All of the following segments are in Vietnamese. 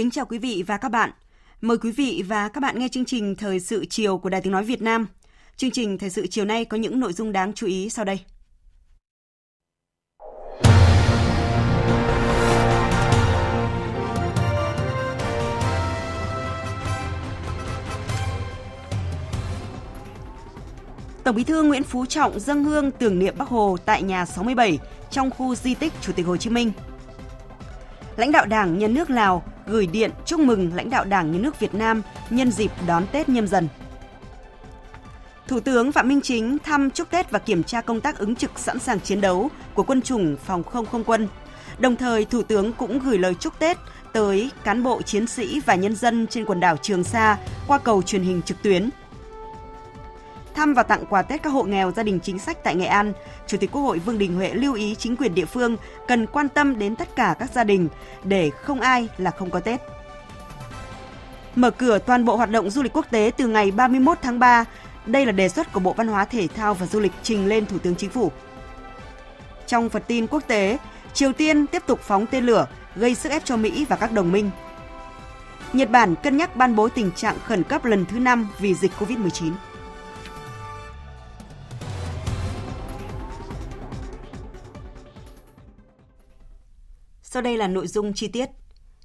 Kính chào quý vị và các bạn. Mời quý vị và các bạn nghe chương trình Thời sự chiều của Đài Tiếng Nói Việt Nam. Chương trình Thời sự chiều nay có những nội dung đáng chú ý sau đây. Tổng Bí thư Nguyễn Phú Trọng dâng hương tưởng niệm Bắc Hồ tại nhà 67 trong khu di tích Chủ tịch Hồ Chí Minh. Lãnh đạo Đảng, Nhà nước Lào gửi điện chúc mừng lãnh đạo Đảng, Nhà nước Việt Nam nhân dịp đón Tết nhâm dần. Thủ tướng Phạm Minh Chính thăm chúc Tết và kiểm tra công tác ứng trực sẵn sàng chiến đấu của quân chủng phòng không không quân. Đồng thời, Thủ tướng cũng gửi lời chúc Tết tới cán bộ chiến sĩ và nhân dân trên quần đảo Trường Sa qua cầu truyền hình trực tuyến. Thăm và tặng quà Tết các hộ nghèo gia đình chính sách tại Nghệ An, Chủ tịch Quốc hội Vương Đình Huệ lưu ý chính quyền địa phương cần quan tâm đến tất cả các gia đình để không ai là không có Tết. Mở cửa toàn bộ hoạt động du lịch quốc tế từ ngày 31 tháng 3, đây là đề xuất của Bộ Văn hóa Thể thao và Du lịch trình lên Thủ tướng Chính phủ. Trong phần tin quốc tế, Triều Tiên tiếp tục phóng tên lửa gây sức ép cho Mỹ và các đồng minh. Nhật Bản cân nhắc ban bố tình trạng khẩn cấp lần thứ 5 vì dịch COVID-19. Sau đây là nội dung chi tiết.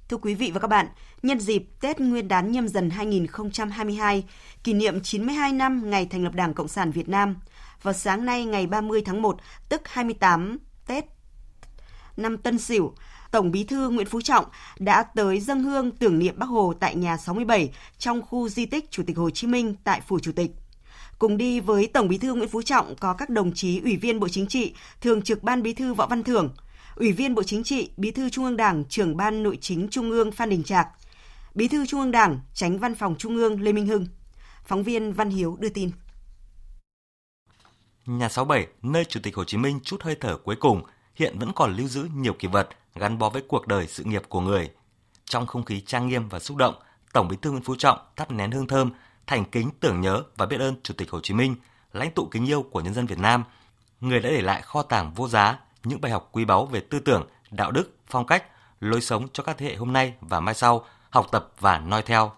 Thưa quý vị và các bạn, nhân dịp Tết Nguyên đán nhâm dần 2022, kỷ niệm 92 năm ngày thành lập Đảng Cộng sản Việt Nam, vào sáng nay ngày 30 tháng 1, tức 28 Tết năm Tân Sửu, Tổng Bí thư Nguyễn Phú Trọng đã tới dâng hương tưởng niệm Bắc Hồ tại nhà 67 trong khu di tích Chủ tịch Hồ Chí Minh tại Phủ Chủ tịch. Cùng đi với Tổng Bí thư Nguyễn Phú Trọng có các đồng chí Ủy viên Bộ Chính trị, Thường trực Ban Bí thư Võ Văn Thưởng, Ủy viên Bộ Chính trị, Bí thư Trung ương Đảng, trưởng Ban Nội chính Trung ương Phan Đình Trạc, Bí thư Trung ương Đảng, Tránh Văn phòng Trung ương Lê Minh Hưng. Phóng viên Văn Hiếu đưa tin. Nhà 67, nơi Chủ tịch Hồ Chí Minh chút hơi thở cuối cùng, hiện vẫn còn lưu giữ nhiều kỷ vật gắn bó với cuộc đời sự nghiệp của người. Trong không khí trang nghiêm và xúc động, Tổng Bí thư Nguyễn Phú Trọng thắp nén hương thơm, thành kính tưởng nhớ và biết ơn Chủ tịch Hồ Chí Minh, lãnh tụ kính yêu của nhân dân Việt Nam, người đã để lại kho tàng vô giá những bài học quý báu về tư tưởng, đạo đức, phong cách, lối sống cho các thế hệ hôm nay và mai sau học tập và noi theo.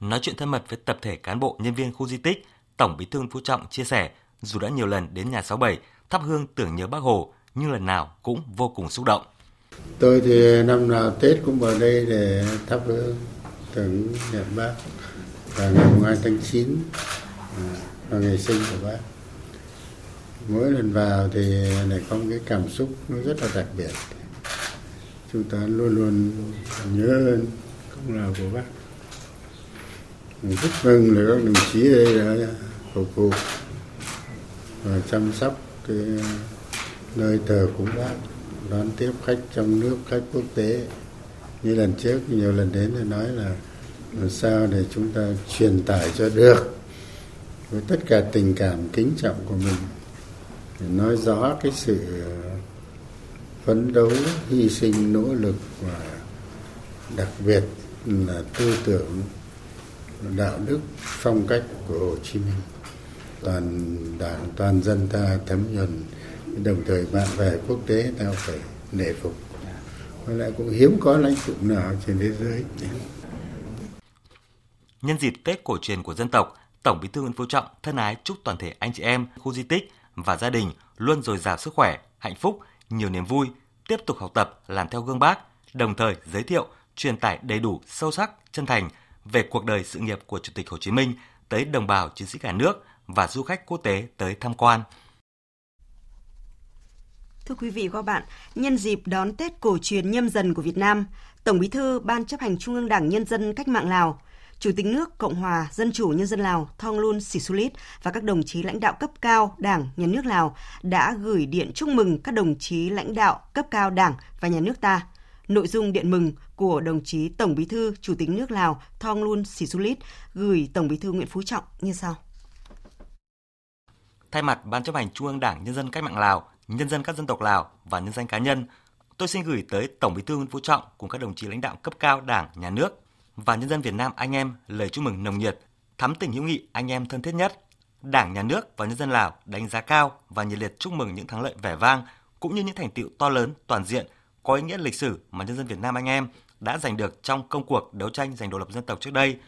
Nói chuyện thân mật với tập thể cán bộ nhân viên khu di tích, Tổng Bí thư Nguyễn Phú Trọng chia sẻ, dù đã nhiều lần đến nhà 67 thắp hương tưởng nhớ Bác Hồ, nhưng lần nào cũng vô cùng xúc động. Tôi thì năm nào Tết cũng vào đây để thắp hương tưởng niệm Bác và ngày 2 tháng 9 à, là ngày sinh của Bác mỗi lần vào thì lại có một cái cảm xúc nó rất là đặc biệt. Chúng ta luôn luôn nhớ ơn công lao của bác. Mình rất mừng là các đồng chí đây đã phục vụ và chăm sóc cái nơi thờ của bác, đón tiếp khách trong nước, khách quốc tế. Như lần trước, nhiều lần đến thì nói là làm sao để chúng ta truyền tải cho được với tất cả tình cảm kính trọng của mình nói rõ cái sự ờ, phấn đấu hy sinh nỗ lực và đặc biệt là tư tưởng đạo đức phong cách của Hồ Chí Minh. Toàn đảng toàn dân ta thấm nhuần đồng thời bạn bè quốc tế ta phải nể phục. Và lại cũng hiếm có lãnh tụ nào trên thế giới. Nhân dịp Tết cổ truyền của dân tộc, Tổng Bí thư Nguyễn Phú Trọng thân ái chúc toàn thể anh chị em khu di tích và gia đình luôn dồi dào sức khỏe, hạnh phúc, nhiều niềm vui, tiếp tục học tập làm theo gương bác, đồng thời giới thiệu, truyền tải đầy đủ, sâu sắc, chân thành về cuộc đời sự nghiệp của Chủ tịch Hồ Chí Minh tới đồng bào chiến sĩ cả nước và du khách quốc tế tới tham quan. Thưa quý vị và các bạn, nhân dịp đón Tết cổ truyền nhâm dần của Việt Nam, Tổng Bí thư Ban chấp hành Trung ương Đảng Nhân dân Cách mạng Lào, Chủ tịch nước Cộng hòa Dân chủ Nhân dân Lào Thonglun Sisulit và các đồng chí lãnh đạo cấp cao Đảng, Nhà nước Lào đã gửi điện chúc mừng các đồng chí lãnh đạo cấp cao Đảng và Nhà nước ta. Nội dung điện mừng của đồng chí Tổng Bí thư Chủ tịch nước Lào Thonglun Sisulit gửi Tổng Bí thư Nguyễn Phú Trọng như sau. Thay mặt Ban chấp hành Trung ương Đảng Nhân dân Cách mạng Lào, nhân dân các dân tộc Lào và nhân danh cá nhân, tôi xin gửi tới Tổng Bí thư Nguyễn Phú Trọng cùng các đồng chí lãnh đạo cấp cao Đảng, Nhà nước và nhân dân Việt Nam anh em lời chúc mừng nồng nhiệt, thắm tình hữu nghị anh em thân thiết nhất. Đảng, Nhà nước và nhân dân Lào đánh giá cao và nhiệt liệt chúc mừng những thắng lợi vẻ vang cũng như những thành tựu to lớn toàn diện có ý nghĩa lịch sử mà nhân dân Việt Nam anh em đã giành được trong công cuộc đấu tranh giành độc lập dân tộc trước đây,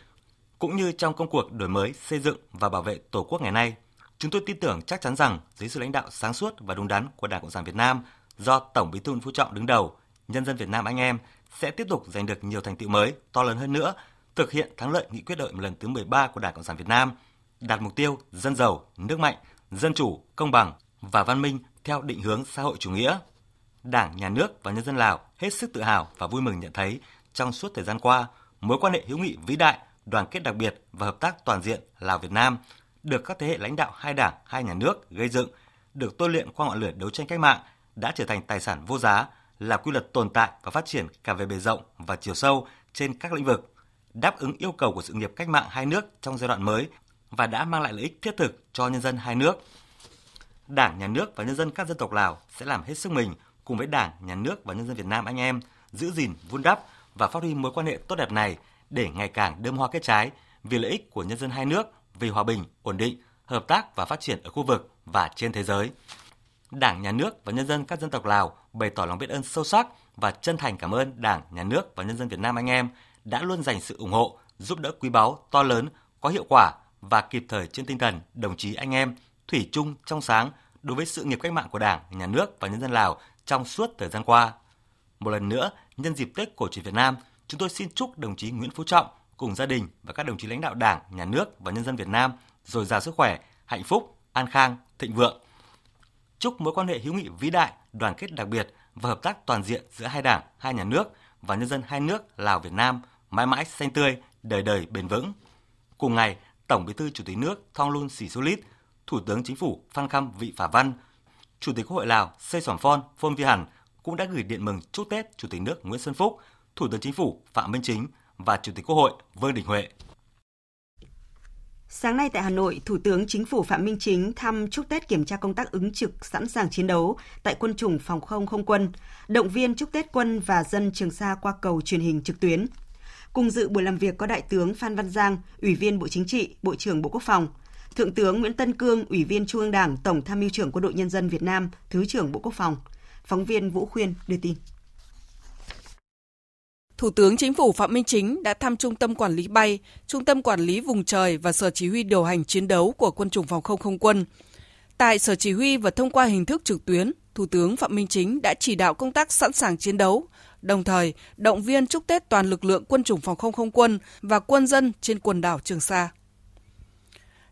cũng như trong công cuộc đổi mới, xây dựng và bảo vệ Tổ quốc ngày nay. Chúng tôi tin tưởng chắc chắn rằng dưới sự lãnh đạo sáng suốt và đúng đắn của Đảng Cộng sản Việt Nam do Tổng Bí thư Nguyễn Phú Trọng đứng đầu, nhân dân Việt Nam anh em sẽ tiếp tục giành được nhiều thành tựu mới, to lớn hơn nữa, thực hiện thắng lợi nghị quyết đại lần thứ 13 của Đảng Cộng sản Việt Nam, đạt mục tiêu dân giàu, nước mạnh, dân chủ, công bằng và văn minh theo định hướng xã hội chủ nghĩa. Đảng, Nhà nước và nhân dân Lào hết sức tự hào và vui mừng nhận thấy trong suốt thời gian qua, mối quan hệ hữu nghị vĩ đại, đoàn kết đặc biệt và hợp tác toàn diện Lào Việt Nam được các thế hệ lãnh đạo hai đảng, hai nhà nước gây dựng, được tôi luyện qua ngọn lửa đấu tranh cách mạng đã trở thành tài sản vô giá, là quy luật tồn tại và phát triển cả về bề rộng và chiều sâu trên các lĩnh vực, đáp ứng yêu cầu của sự nghiệp cách mạng hai nước trong giai đoạn mới và đã mang lại lợi ích thiết thực cho nhân dân hai nước. Đảng, Nhà nước và nhân dân các dân tộc Lào sẽ làm hết sức mình cùng với Đảng, Nhà nước và nhân dân Việt Nam anh em giữ gìn, vun đắp và phát huy mối quan hệ tốt đẹp này để ngày càng đơm hoa kết trái vì lợi ích của nhân dân hai nước, vì hòa bình, ổn định, hợp tác và phát triển ở khu vực và trên thế giới. Đảng, Nhà nước và nhân dân các dân tộc Lào bày tỏ lòng biết ơn sâu sắc và chân thành cảm ơn Đảng, Nhà nước và nhân dân Việt Nam anh em đã luôn dành sự ủng hộ, giúp đỡ quý báu, to lớn, có hiệu quả và kịp thời trên tinh thần đồng chí anh em thủy chung trong sáng đối với sự nghiệp cách mạng của Đảng, Nhà nước và nhân dân Lào trong suốt thời gian qua. Một lần nữa, nhân dịp Tết cổ truyền Việt Nam, chúng tôi xin chúc đồng chí Nguyễn Phú Trọng cùng gia đình và các đồng chí lãnh đạo Đảng, Nhà nước và nhân dân Việt Nam dồi dào sức khỏe, hạnh phúc, an khang, thịnh vượng. Chúc mối quan hệ hữu nghị vĩ đại, đoàn kết đặc biệt và hợp tác toàn diện giữa hai đảng, hai nhà nước và nhân dân hai nước Lào Việt Nam mãi mãi xanh tươi, đời đời bền vững. Cùng ngày, Tổng Bí thư Chủ tịch nước Thongloun Sisoulith, Thủ tướng Chính phủ Phan Khâm Vị Phả Văn, Chủ tịch Quốc hội Lào Sê Sỏm Phon Phôn Vi Hẳn cũng đã gửi điện mừng chúc Tết Chủ tịch nước Nguyễn Xuân Phúc, Thủ tướng Chính phủ Phạm Minh Chính và Chủ tịch Quốc hội Vương Đình Huệ. Sáng nay tại Hà Nội, Thủ tướng Chính phủ Phạm Minh Chính thăm chúc Tết kiểm tra công tác ứng trực sẵn sàng chiến đấu tại quân chủng phòng không không quân, động viên chúc Tết quân và dân Trường Sa qua cầu truyền hình trực tuyến. Cùng dự buổi làm việc có Đại tướng Phan Văn Giang, Ủy viên Bộ Chính trị, Bộ trưởng Bộ Quốc phòng, Thượng tướng Nguyễn Tân Cương, Ủy viên Trung ương Đảng, Tổng tham mưu trưởng Quân đội Nhân dân Việt Nam, Thứ trưởng Bộ Quốc phòng. Phóng viên Vũ Khuyên đưa tin. Thủ tướng Chính phủ Phạm Minh Chính đã thăm Trung tâm Quản lý bay, Trung tâm Quản lý vùng trời và Sở Chỉ huy điều hành chiến đấu của Quân chủng phòng không không quân. Tại Sở Chỉ huy và thông qua hình thức trực tuyến, Thủ tướng Phạm Minh Chính đã chỉ đạo công tác sẵn sàng chiến đấu, đồng thời động viên chúc Tết toàn lực lượng quân chủng phòng không không quân và quân dân trên quần đảo Trường Sa.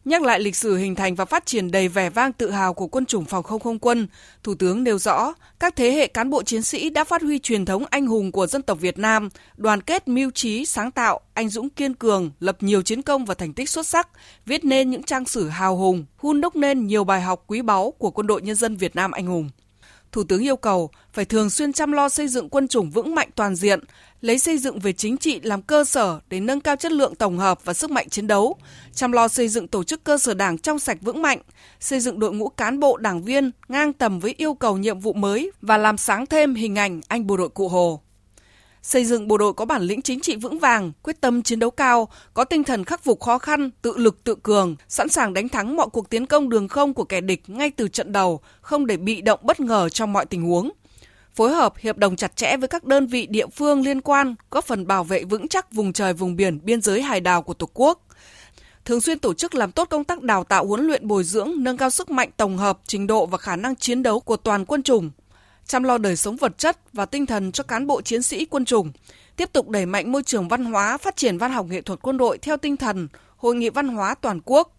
Nhắc lại lịch sử hình thành và phát triển đầy vẻ vang tự hào của quân chủng phòng không không quân, Thủ tướng nêu rõ các thế hệ cán bộ chiến sĩ đã phát huy truyền thống anh hùng của dân tộc Việt Nam, đoàn kết mưu trí, sáng tạo, anh dũng kiên cường, lập nhiều chiến công và thành tích xuất sắc, viết nên những trang sử hào hùng, hun đúc nên nhiều bài học quý báu của quân đội nhân dân Việt Nam anh hùng. Thủ tướng yêu cầu phải thường xuyên chăm lo xây dựng quân chủng vững mạnh toàn diện, lấy xây dựng về chính trị làm cơ sở để nâng cao chất lượng tổng hợp và sức mạnh chiến đấu, chăm lo xây dựng tổ chức cơ sở đảng trong sạch vững mạnh, xây dựng đội ngũ cán bộ đảng viên ngang tầm với yêu cầu nhiệm vụ mới và làm sáng thêm hình ảnh anh bộ đội cụ Hồ xây dựng bộ đội có bản lĩnh chính trị vững vàng, quyết tâm chiến đấu cao, có tinh thần khắc phục khó khăn, tự lực tự cường, sẵn sàng đánh thắng mọi cuộc tiến công đường không của kẻ địch ngay từ trận đầu, không để bị động bất ngờ trong mọi tình huống. Phối hợp hiệp đồng chặt chẽ với các đơn vị địa phương liên quan, góp phần bảo vệ vững chắc vùng trời vùng biển biên giới hải đảo của Tổ quốc thường xuyên tổ chức làm tốt công tác đào tạo huấn luyện bồi dưỡng, nâng cao sức mạnh tổng hợp, trình độ và khả năng chiến đấu của toàn quân chủng, chăm lo đời sống vật chất và tinh thần cho cán bộ chiến sĩ quân chủng, tiếp tục đẩy mạnh môi trường văn hóa, phát triển văn học nghệ thuật quân đội theo tinh thần Hội nghị văn hóa toàn quốc,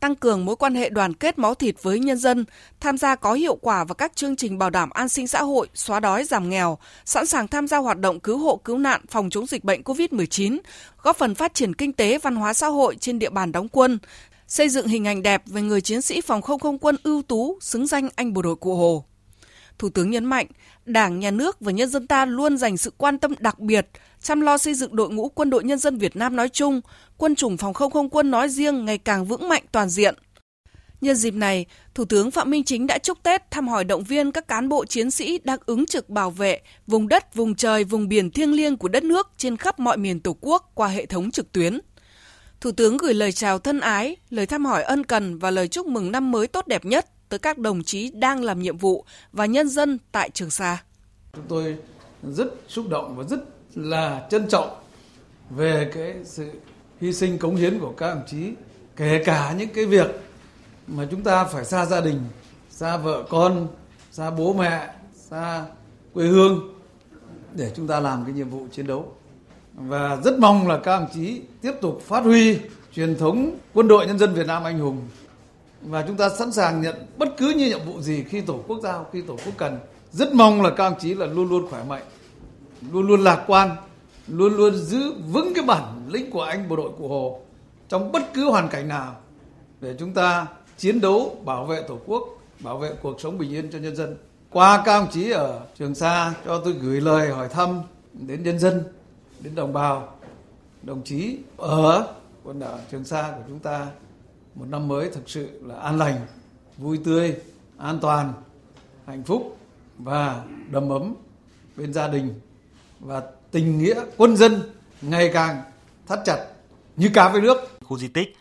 tăng cường mối quan hệ đoàn kết máu thịt với nhân dân, tham gia có hiệu quả vào các chương trình bảo đảm an sinh xã hội, xóa đói giảm nghèo, sẵn sàng tham gia hoạt động cứu hộ cứu nạn phòng chống dịch bệnh COVID-19, góp phần phát triển kinh tế văn hóa xã hội trên địa bàn đóng quân, xây dựng hình ảnh đẹp về người chiến sĩ phòng không không quân ưu tú, xứng danh anh bộ đội cụ Hồ. Thủ tướng nhấn mạnh, Đảng, Nhà nước và nhân dân ta luôn dành sự quan tâm đặc biệt, chăm lo xây dựng đội ngũ quân đội nhân dân Việt Nam nói chung, quân chủng phòng không không quân nói riêng ngày càng vững mạnh toàn diện. Nhân dịp này, Thủ tướng Phạm Minh Chính đã chúc Tết thăm hỏi động viên các cán bộ chiến sĩ đang ứng trực bảo vệ vùng đất, vùng trời, vùng biển thiêng liêng của đất nước trên khắp mọi miền Tổ quốc qua hệ thống trực tuyến. Thủ tướng gửi lời chào thân ái, lời thăm hỏi ân cần và lời chúc mừng năm mới tốt đẹp nhất tới các đồng chí đang làm nhiệm vụ và nhân dân tại Trường Sa. Chúng tôi rất xúc động và rất là trân trọng về cái sự hy sinh cống hiến của các đồng chí, kể cả những cái việc mà chúng ta phải xa gia đình, xa vợ con, xa bố mẹ, xa quê hương để chúng ta làm cái nhiệm vụ chiến đấu. Và rất mong là các đồng chí tiếp tục phát huy truyền thống quân đội nhân dân Việt Nam anh hùng và chúng ta sẵn sàng nhận bất cứ như nhiệm vụ gì khi tổ quốc giao, khi tổ quốc cần. Rất mong là các ông chí là luôn luôn khỏe mạnh, luôn luôn lạc quan, luôn luôn giữ vững cái bản lĩnh của anh bộ đội cụ Hồ trong bất cứ hoàn cảnh nào để chúng ta chiến đấu bảo vệ tổ quốc, bảo vệ cuộc sống bình yên cho nhân dân. Qua các ông chí ở Trường Sa cho tôi gửi lời hỏi thăm đến nhân dân, đến đồng bào, đồng chí ở quần đảo Trường Sa của chúng ta một năm mới thực sự là an lành, vui tươi, an toàn, hạnh phúc và đầm ấm bên gia đình và tình nghĩa quân dân ngày càng thắt chặt như cá với nước. Khu di tích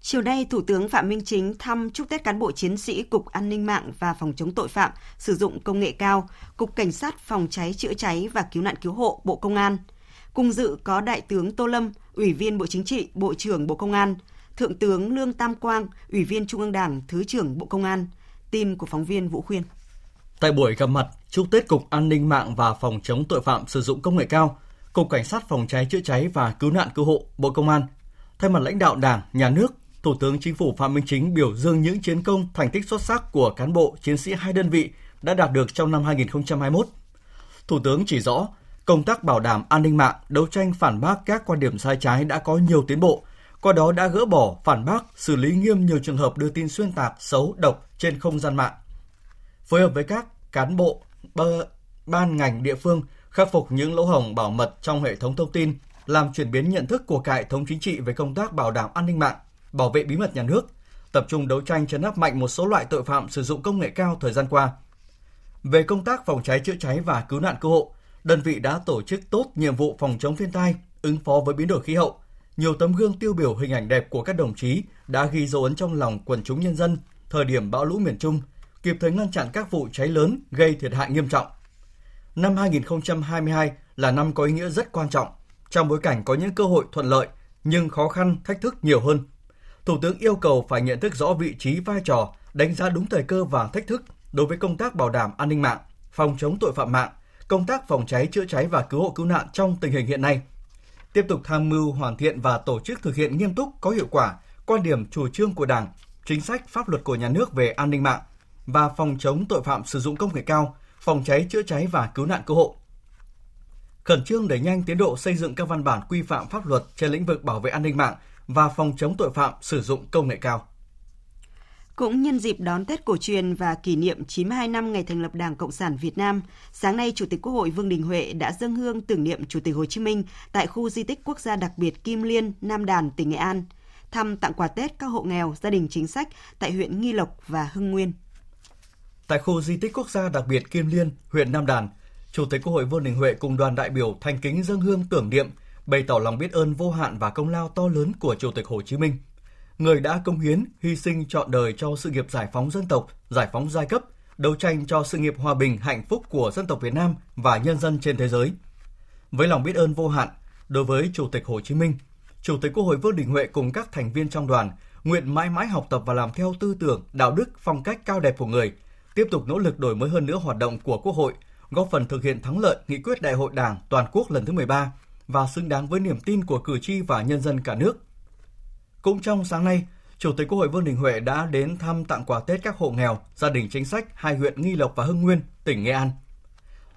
Chiều nay, Thủ tướng Phạm Minh Chính thăm chúc Tết cán bộ chiến sĩ Cục An ninh mạng và Phòng chống tội phạm sử dụng công nghệ cao, Cục Cảnh sát Phòng cháy chữa cháy và Cứu nạn Cứu hộ Bộ Công an. Cùng dự có Đại tướng Tô Lâm, Ủy viên Bộ Chính trị, Bộ trưởng Bộ Công an, Thượng tướng Lương Tam Quang, Ủy viên Trung ương Đảng, Thứ trưởng Bộ Công an. Tin của phóng viên Vũ Khuyên. Tại buổi gặp mặt, chúc Tết Cục An ninh mạng và Phòng chống tội phạm sử dụng công nghệ cao, Cục Cảnh sát Phòng cháy chữa cháy và Cứu nạn Cứu hộ Bộ Công an, thay mặt lãnh đạo Đảng, Nhà nước, Thủ tướng Chính phủ Phạm Minh Chính biểu dương những chiến công, thành tích xuất sắc của cán bộ, chiến sĩ hai đơn vị đã đạt được trong năm 2021. Thủ tướng chỉ rõ, công tác bảo đảm an ninh mạng, đấu tranh phản bác các quan điểm sai trái đã có nhiều tiến bộ, qua đó đã gỡ bỏ, phản bác, xử lý nghiêm nhiều trường hợp đưa tin xuyên tạc, xấu, độc trên không gian mạng. Phối hợp với các cán bộ, ban ngành địa phương khắc phục những lỗ hổng bảo mật trong hệ thống thông tin, làm chuyển biến nhận thức của cả hệ thống chính trị về công tác bảo đảm an ninh mạng, bảo vệ bí mật nhà nước, tập trung đấu tranh chấn áp mạnh một số loại tội phạm sử dụng công nghệ cao thời gian qua. Về công tác phòng cháy chữa cháy và cứu nạn cứu hộ, đơn vị đã tổ chức tốt nhiệm vụ phòng chống thiên tai, ứng phó với biến đổi khí hậu. Nhiều tấm gương tiêu biểu hình ảnh đẹp của các đồng chí đã ghi dấu ấn trong lòng quần chúng nhân dân thời điểm bão lũ miền Trung, kịp thời ngăn chặn các vụ cháy lớn gây thiệt hại nghiêm trọng. Năm 2022 là năm có ý nghĩa rất quan trọng, trong bối cảnh có những cơ hội thuận lợi nhưng khó khăn, thách thức nhiều hơn. Thủ tướng yêu cầu phải nhận thức rõ vị trí vai trò, đánh giá đúng thời cơ và thách thức đối với công tác bảo đảm an ninh mạng, phòng chống tội phạm mạng, công tác phòng cháy chữa cháy và cứu hộ cứu nạn trong tình hình hiện nay. Tiếp tục tham mưu hoàn thiện và tổ chức thực hiện nghiêm túc có hiệu quả quan điểm chủ trương của Đảng, chính sách pháp luật của nhà nước về an ninh mạng và phòng chống tội phạm sử dụng công nghệ cao, phòng cháy chữa cháy và cứu nạn cứu hộ. Khẩn trương đẩy nhanh tiến độ xây dựng các văn bản quy phạm pháp luật trên lĩnh vực bảo vệ an ninh mạng và phòng chống tội phạm sử dụng công nghệ cao. Cũng nhân dịp đón Tết cổ truyền và kỷ niệm 92 năm ngày thành lập Đảng Cộng sản Việt Nam, sáng nay Chủ tịch Quốc hội Vương Đình Huệ đã dâng hương tưởng niệm Chủ tịch Hồ Chí Minh tại khu di tích quốc gia đặc biệt Kim Liên, Nam Đàn, tỉnh Nghệ An, thăm tặng quà Tết các hộ nghèo, gia đình chính sách tại huyện Nghi Lộc và Hưng Nguyên. Tại khu di tích quốc gia đặc biệt Kim Liên, huyện Nam Đàn, Chủ tịch Quốc hội Vương Đình Huệ cùng đoàn đại biểu thành kính dâng hương tưởng niệm, bày tỏ lòng biết ơn vô hạn và công lao to lớn của Chủ tịch Hồ Chí Minh – người đã công hiến, hy sinh trọn đời cho sự nghiệp giải phóng dân tộc, giải phóng giai cấp, đấu tranh cho sự nghiệp hòa bình, hạnh phúc của dân tộc Việt Nam và nhân dân trên thế giới. Với lòng biết ơn vô hạn đối với Chủ tịch Hồ Chí Minh, Chủ tịch Quốc hội Vương Đình Huệ cùng các thành viên trong đoàn nguyện mãi mãi học tập và làm theo tư tưởng, đạo đức, phong cách cao đẹp của người, tiếp tục nỗ lực đổi mới hơn nữa hoạt động của Quốc hội, góp phần thực hiện thắng lợi nghị quyết Đại hội Đảng toàn quốc lần thứ 13, và xứng đáng với niềm tin của cử tri và nhân dân cả nước. Cũng trong sáng nay, Chủ tịch Quốc hội Vương Đình Huệ đã đến thăm tặng quà Tết các hộ nghèo, gia đình chính sách hai huyện Nghi Lộc và Hưng Nguyên, tỉnh Nghệ An.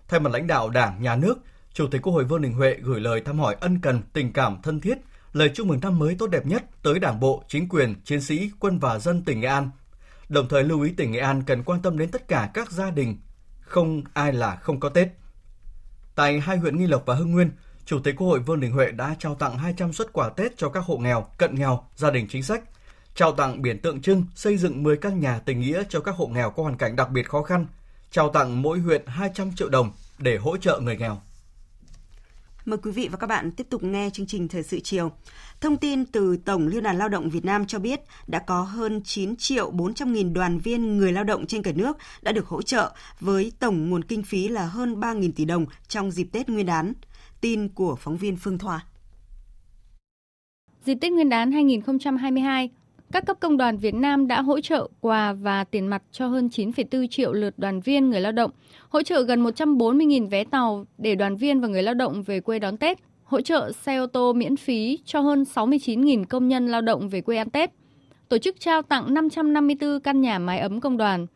Thay mặt lãnh đạo Đảng, Nhà nước, Chủ tịch Quốc hội Vương Đình Huệ gửi lời thăm hỏi ân cần, tình cảm thân thiết, lời chúc mừng năm mới tốt đẹp nhất tới Đảng bộ, chính quyền, chiến sĩ, quân và dân tỉnh Nghệ An. Đồng thời lưu ý tỉnh Nghệ An cần quan tâm đến tất cả các gia đình, không ai là không có Tết. Tại hai huyện Nghi Lộc và Hưng Nguyên, Chủ tịch Quốc hội Vương Đình Huệ đã trao tặng 200 xuất quà Tết cho các hộ nghèo, cận nghèo, gia đình chính sách, trao tặng biển tượng trưng xây dựng 10 căn nhà tình nghĩa cho các hộ nghèo có hoàn cảnh đặc biệt khó khăn, trao tặng mỗi huyện 200 triệu đồng để hỗ trợ người nghèo. Mời quý vị và các bạn tiếp tục nghe chương trình Thời sự chiều. Thông tin từ Tổng Liên đoàn Lao động Việt Nam cho biết đã có hơn 9 triệu 400 nghìn đoàn viên người lao động trên cả nước đã được hỗ trợ với tổng nguồn kinh phí là hơn 3.000 tỷ đồng trong dịp Tết Nguyên đán. Tin của phóng viên Phương Thoa. Dịp Tết Nguyên đán 2022, các cấp công đoàn Việt Nam đã hỗ trợ quà và tiền mặt cho hơn 9,4 triệu lượt đoàn viên người lao động, hỗ trợ gần 140.000 vé tàu để đoàn viên và người lao động về quê đón Tết, hỗ trợ xe ô tô miễn phí cho hơn 69.000 công nhân lao động về quê ăn Tết, tổ chức trao tặng 554 căn nhà mái ấm công đoàn.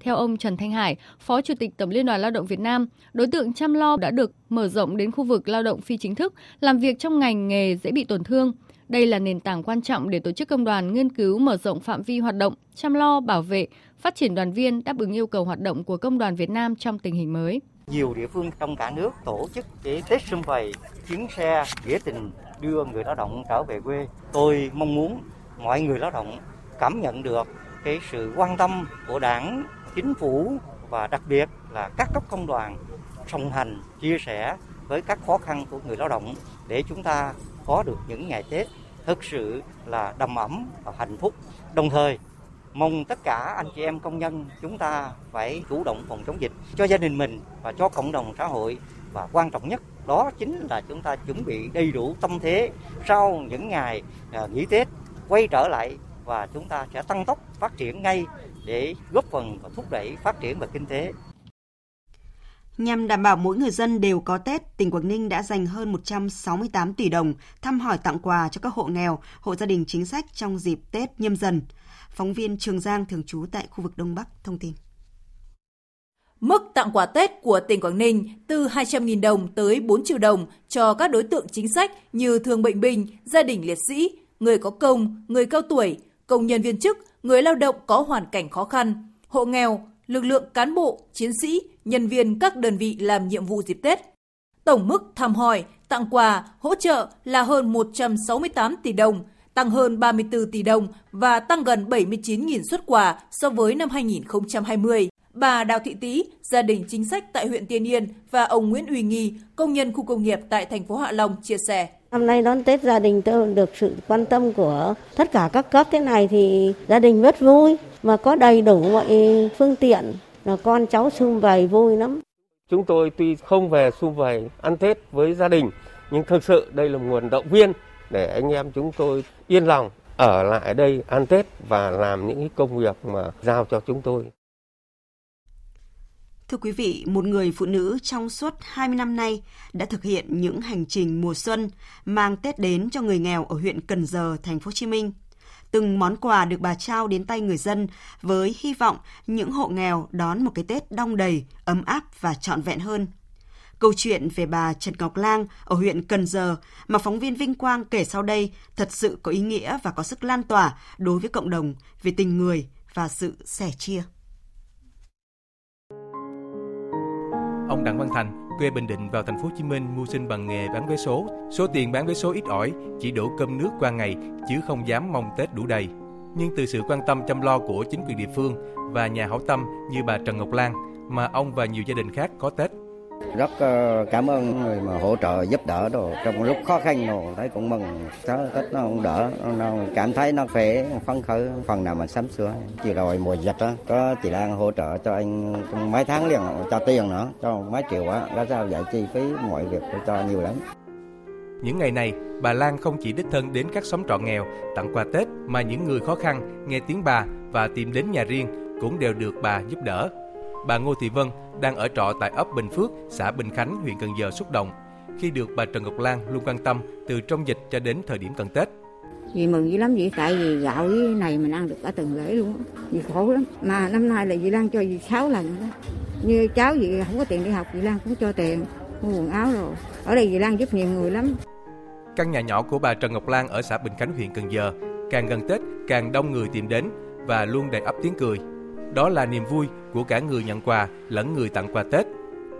Theo ông Trần Thanh Hải, Phó Chủ tịch Tổng Liên đoàn Lao động Việt Nam, đối tượng chăm lo đã được mở rộng đến khu vực lao động phi chính thức, làm việc trong ngành nghề dễ bị tổn thương – đây là nền tảng quan trọng để tổ chức công đoàn nghiên cứu mở rộng phạm vi hoạt động, chăm lo, bảo vệ, phát triển đoàn viên đáp ứng yêu cầu hoạt động của công đoàn Việt Nam trong tình hình mới. Nhiều địa phương trong cả nước tổ chức cái Tết xuân vầy, chuyến xe nghĩa tình đưa người lao động trở về quê. Tôi mong muốn mọi người lao động cảm nhận được cái sự quan tâm của đảng, chính phủ và đặc biệt là các cấp công đoàn song hành, chia sẻ với các khó khăn của người lao động để chúng ta có được những ngày Tết thực sự là đầm ấm và hạnh phúc. Đồng thời, mong tất cả anh chị em công nhân chúng ta phải chủ động phòng chống dịch cho gia đình mình và cho cộng đồng xã hội và quan trọng nhất đó chính là chúng ta chuẩn bị đầy đủ tâm thế sau những ngày à, nghỉ Tết quay trở lại và chúng ta sẽ tăng tốc phát triển ngay để góp phần và thúc đẩy phát triển về kinh tế Nhằm đảm bảo mỗi người dân đều có Tết, tỉnh Quảng Ninh đã dành hơn 168 tỷ đồng thăm hỏi tặng quà cho các hộ nghèo, hộ gia đình chính sách trong dịp Tết nhâm dần. Phóng viên Trường Giang thường trú tại khu vực Đông Bắc thông tin. Mức tặng quà Tết của tỉnh Quảng Ninh từ 200.000 đồng tới 4 triệu đồng cho các đối tượng chính sách như thương bệnh binh, gia đình liệt sĩ, người có công, người cao tuổi, công nhân viên chức, người lao động có hoàn cảnh khó khăn, hộ nghèo, lực lượng cán bộ, chiến sĩ, nhân viên các đơn vị làm nhiệm vụ dịp Tết. Tổng mức thăm hỏi, tặng quà, hỗ trợ là hơn 168 tỷ đồng, tăng hơn 34 tỷ đồng và tăng gần 79.000 xuất quà so với năm 2020. Bà Đào Thị Tý, gia đình chính sách tại huyện Tiên Yên và ông Nguyễn Uy Nghi, công nhân khu công nghiệp tại thành phố Hạ Long chia sẻ. Năm nay đón Tết gia đình tôi được sự quan tâm của tất cả các cấp thế này thì gia đình rất vui mà có đầy đủ mọi phương tiện là con cháu sum vầy vui lắm. Chúng tôi tuy không về sum vầy ăn Tết với gia đình nhưng thực sự đây là nguồn động viên để anh em chúng tôi yên lòng ở lại đây ăn Tết và làm những công việc mà giao cho chúng tôi. Thưa quý vị, một người phụ nữ trong suốt 20 năm nay đã thực hiện những hành trình mùa xuân mang Tết đến cho người nghèo ở huyện Cần Giờ, thành phố Hồ Chí Minh. Từng món quà được bà trao đến tay người dân với hy vọng những hộ nghèo đón một cái Tết đong đầy, ấm áp và trọn vẹn hơn. Câu chuyện về bà Trần Ngọc Lang ở huyện Cần Giờ mà phóng viên Vinh Quang kể sau đây thật sự có ý nghĩa và có sức lan tỏa đối với cộng đồng về tình người và sự sẻ chia. Ông Đặng Văn Thành, quê Bình Định vào thành phố Hồ Chí Minh mưu sinh bằng nghề bán vé số. Số tiền bán vé số ít ỏi, chỉ đủ cơm nước qua ngày chứ không dám mong Tết đủ đầy. Nhưng từ sự quan tâm chăm lo của chính quyền địa phương và nhà hảo tâm như bà Trần Ngọc Lan mà ông và nhiều gia đình khác có Tết rất ờ, cảm ơn người mà hỗ trợ giúp đỡ đồ. Trong lúc khó khăn đồ thấy cũng mừng. Sao tết nó cũng đỡ nó cảm thấy nó khỏe phấn khởi. Phần nào mình sắm sửa. Chỉ rồi mùa dịch đó có chị Lan hỗ trợ cho anh trong mấy tháng liền cho tiền nữa cho mấy triệu á. Đó sao giải chi phí mọi việc cho nhiều lắm. Những ngày này, bà Lan không chỉ đích thân đến các xóm trọ nghèo tặng quà Tết mà những người khó khăn nghe tiếng bà và tìm đến nhà riêng cũng đều được bà giúp đỡ. Bà Ngô Thị Vân đang ở trọ tại ấp Bình Phước, xã Bình Khánh, huyện Cần Giờ xúc động. khi được bà Trần Ngọc Lan luôn quan tâm từ trong dịch cho đến thời điểm cận Tết. Vì mừng dữ lắm vậy tại vì gạo với này mình ăn được cả từng lễ luôn Vì khổ lắm. Mà năm nay là dì Lan cho dì 6 lần đó. Như cháu dì không có tiền đi học dì Lan cũng cho tiền mua quần áo rồi. Ở đây dì Lan giúp nhiều người lắm. Căn nhà nhỏ của bà Trần Ngọc Lan ở xã Bình Khánh huyện Cần Giờ càng gần Tết càng đông người tìm đến và luôn đầy ắp tiếng cười. Đó là niềm vui của cả người nhận quà lẫn người tặng quà Tết.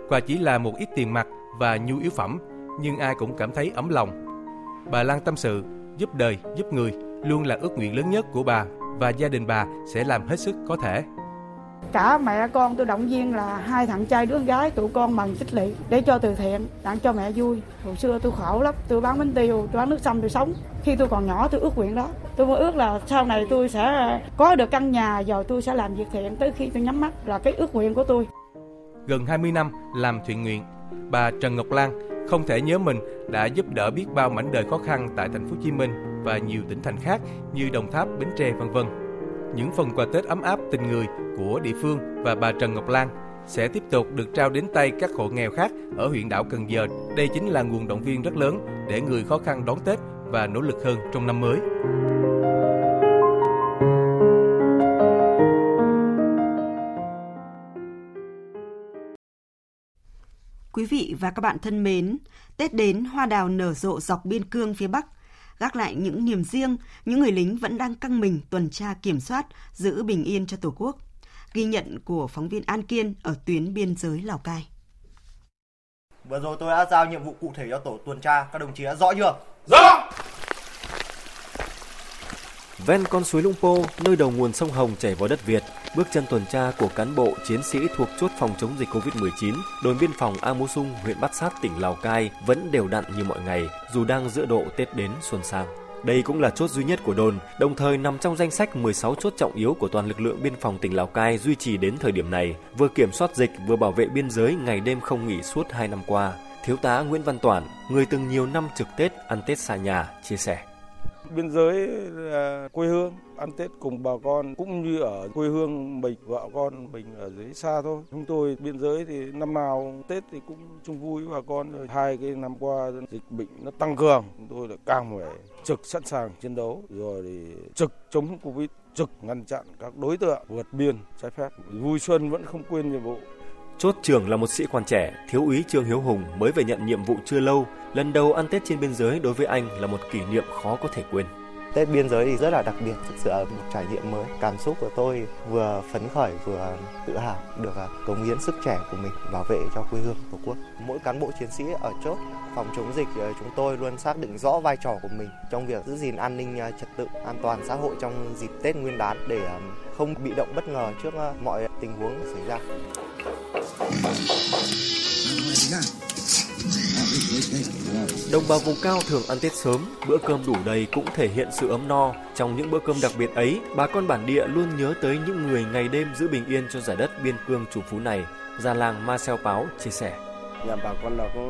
Quà chỉ là một ít tiền mặt và nhu yếu phẩm, nhưng ai cũng cảm thấy ấm lòng. Bà Lan tâm sự, giúp đời, giúp người luôn là ước nguyện lớn nhất của bà và gia đình bà sẽ làm hết sức có thể. Cả mẹ con tôi động viên là hai thằng trai đứa gái tụi con bằng tích lũy để cho từ thiện, tặng cho mẹ vui. Hồi xưa tôi khổ lắm, tôi bán bánh tiêu, tôi bán nước sâm tôi sống. Khi tôi còn nhỏ tôi ước nguyện đó. Tôi mơ ước là sau này tôi sẽ có được căn nhà rồi tôi sẽ làm việc thiện tới khi tôi nhắm mắt là cái ước nguyện của tôi. Gần 20 năm làm thiện nguyện, bà Trần Ngọc Lan không thể nhớ mình đã giúp đỡ biết bao mảnh đời khó khăn tại thành phố Hồ Chí Minh và nhiều tỉnh thành khác như Đồng Tháp, Bến Tre vân vân. Những phần quà Tết ấm áp tình người của địa phương và bà Trần Ngọc Lan sẽ tiếp tục được trao đến tay các hộ nghèo khác ở huyện đảo Cần Giờ. Đây chính là nguồn động viên rất lớn để người khó khăn đón Tết và nỗ lực hơn trong năm mới. Quý vị và các bạn thân mến, Tết đến hoa đào nở rộ dọc biên cương phía Bắc. Gác lại những niềm riêng, những người lính vẫn đang căng mình tuần tra kiểm soát, giữ bình yên cho Tổ quốc. Ghi nhận của phóng viên An Kiên ở tuyến biên giới Lào Cai. Vừa rồi tôi đã giao nhiệm vụ cụ thể cho tổ tuần tra, các đồng chí đã rõ chưa? Rõ! Ven con suối Lũng Pô, nơi đầu nguồn sông Hồng chảy vào đất Việt, bước chân tuần tra của cán bộ chiến sĩ thuộc chốt phòng chống dịch Covid-19, đồn biên phòng A Mú Sung, huyện Bát Sát, tỉnh Lào Cai vẫn đều đặn như mọi ngày, dù đang giữa độ Tết đến xuân sang. Đây cũng là chốt duy nhất của đồn, đồng thời nằm trong danh sách 16 chốt trọng yếu của toàn lực lượng biên phòng tỉnh Lào Cai duy trì đến thời điểm này, vừa kiểm soát dịch vừa bảo vệ biên giới ngày đêm không nghỉ suốt 2 năm qua. Thiếu tá Nguyễn Văn Toản, người từng nhiều năm trực Tết ăn Tết xa nhà, chia sẻ. Biên giới là quê hương, ăn Tết cùng bà con cũng như ở quê hương mình, vợ con mình ở dưới xa thôi. Chúng tôi biên giới thì năm nào Tết thì cũng chung vui với bà con. Rồi hai cái năm qua dịch bệnh nó tăng cường, chúng tôi lại càng phải trực sẵn sàng chiến đấu rồi thì trực chống Covid, trực ngăn chặn các đối tượng vượt biên trái phép. Vui xuân vẫn không quên nhiệm vụ. Chốt trưởng là một sĩ quan trẻ, thiếu úy Trương Hiếu Hùng mới về nhận nhiệm vụ chưa lâu. Lần đầu ăn Tết trên biên giới đối với anh là một kỷ niệm khó có thể quên. Tết biên giới thì rất là đặc biệt, thực sự là một trải nghiệm mới. Cảm xúc của tôi vừa phấn khởi vừa tự hào được à, cống hiến sức trẻ của mình bảo vệ cho quê hương Tổ quốc. Mỗi cán bộ chiến sĩ ở chốt phòng chống dịch ờ, chúng tôi luôn xác định rõ vai trò của mình trong việc giữ gìn an ninh ờ, trật tự, an toàn xã hội trong dịp Tết Nguyên đán để ờ, không bị động bất ngờ trước mọi tình huống xảy ra. Đồng bào vùng cao thường ăn Tết sớm, bữa cơm đủ đầy cũng thể hiện sự ấm no. Trong những bữa cơm đặc biệt ấy, bà con bản địa luôn nhớ tới những người ngày đêm giữ bình yên cho giải đất biên cương chủ phú này. Già làng Marcel Páo chia sẻ. Nhà bà con là có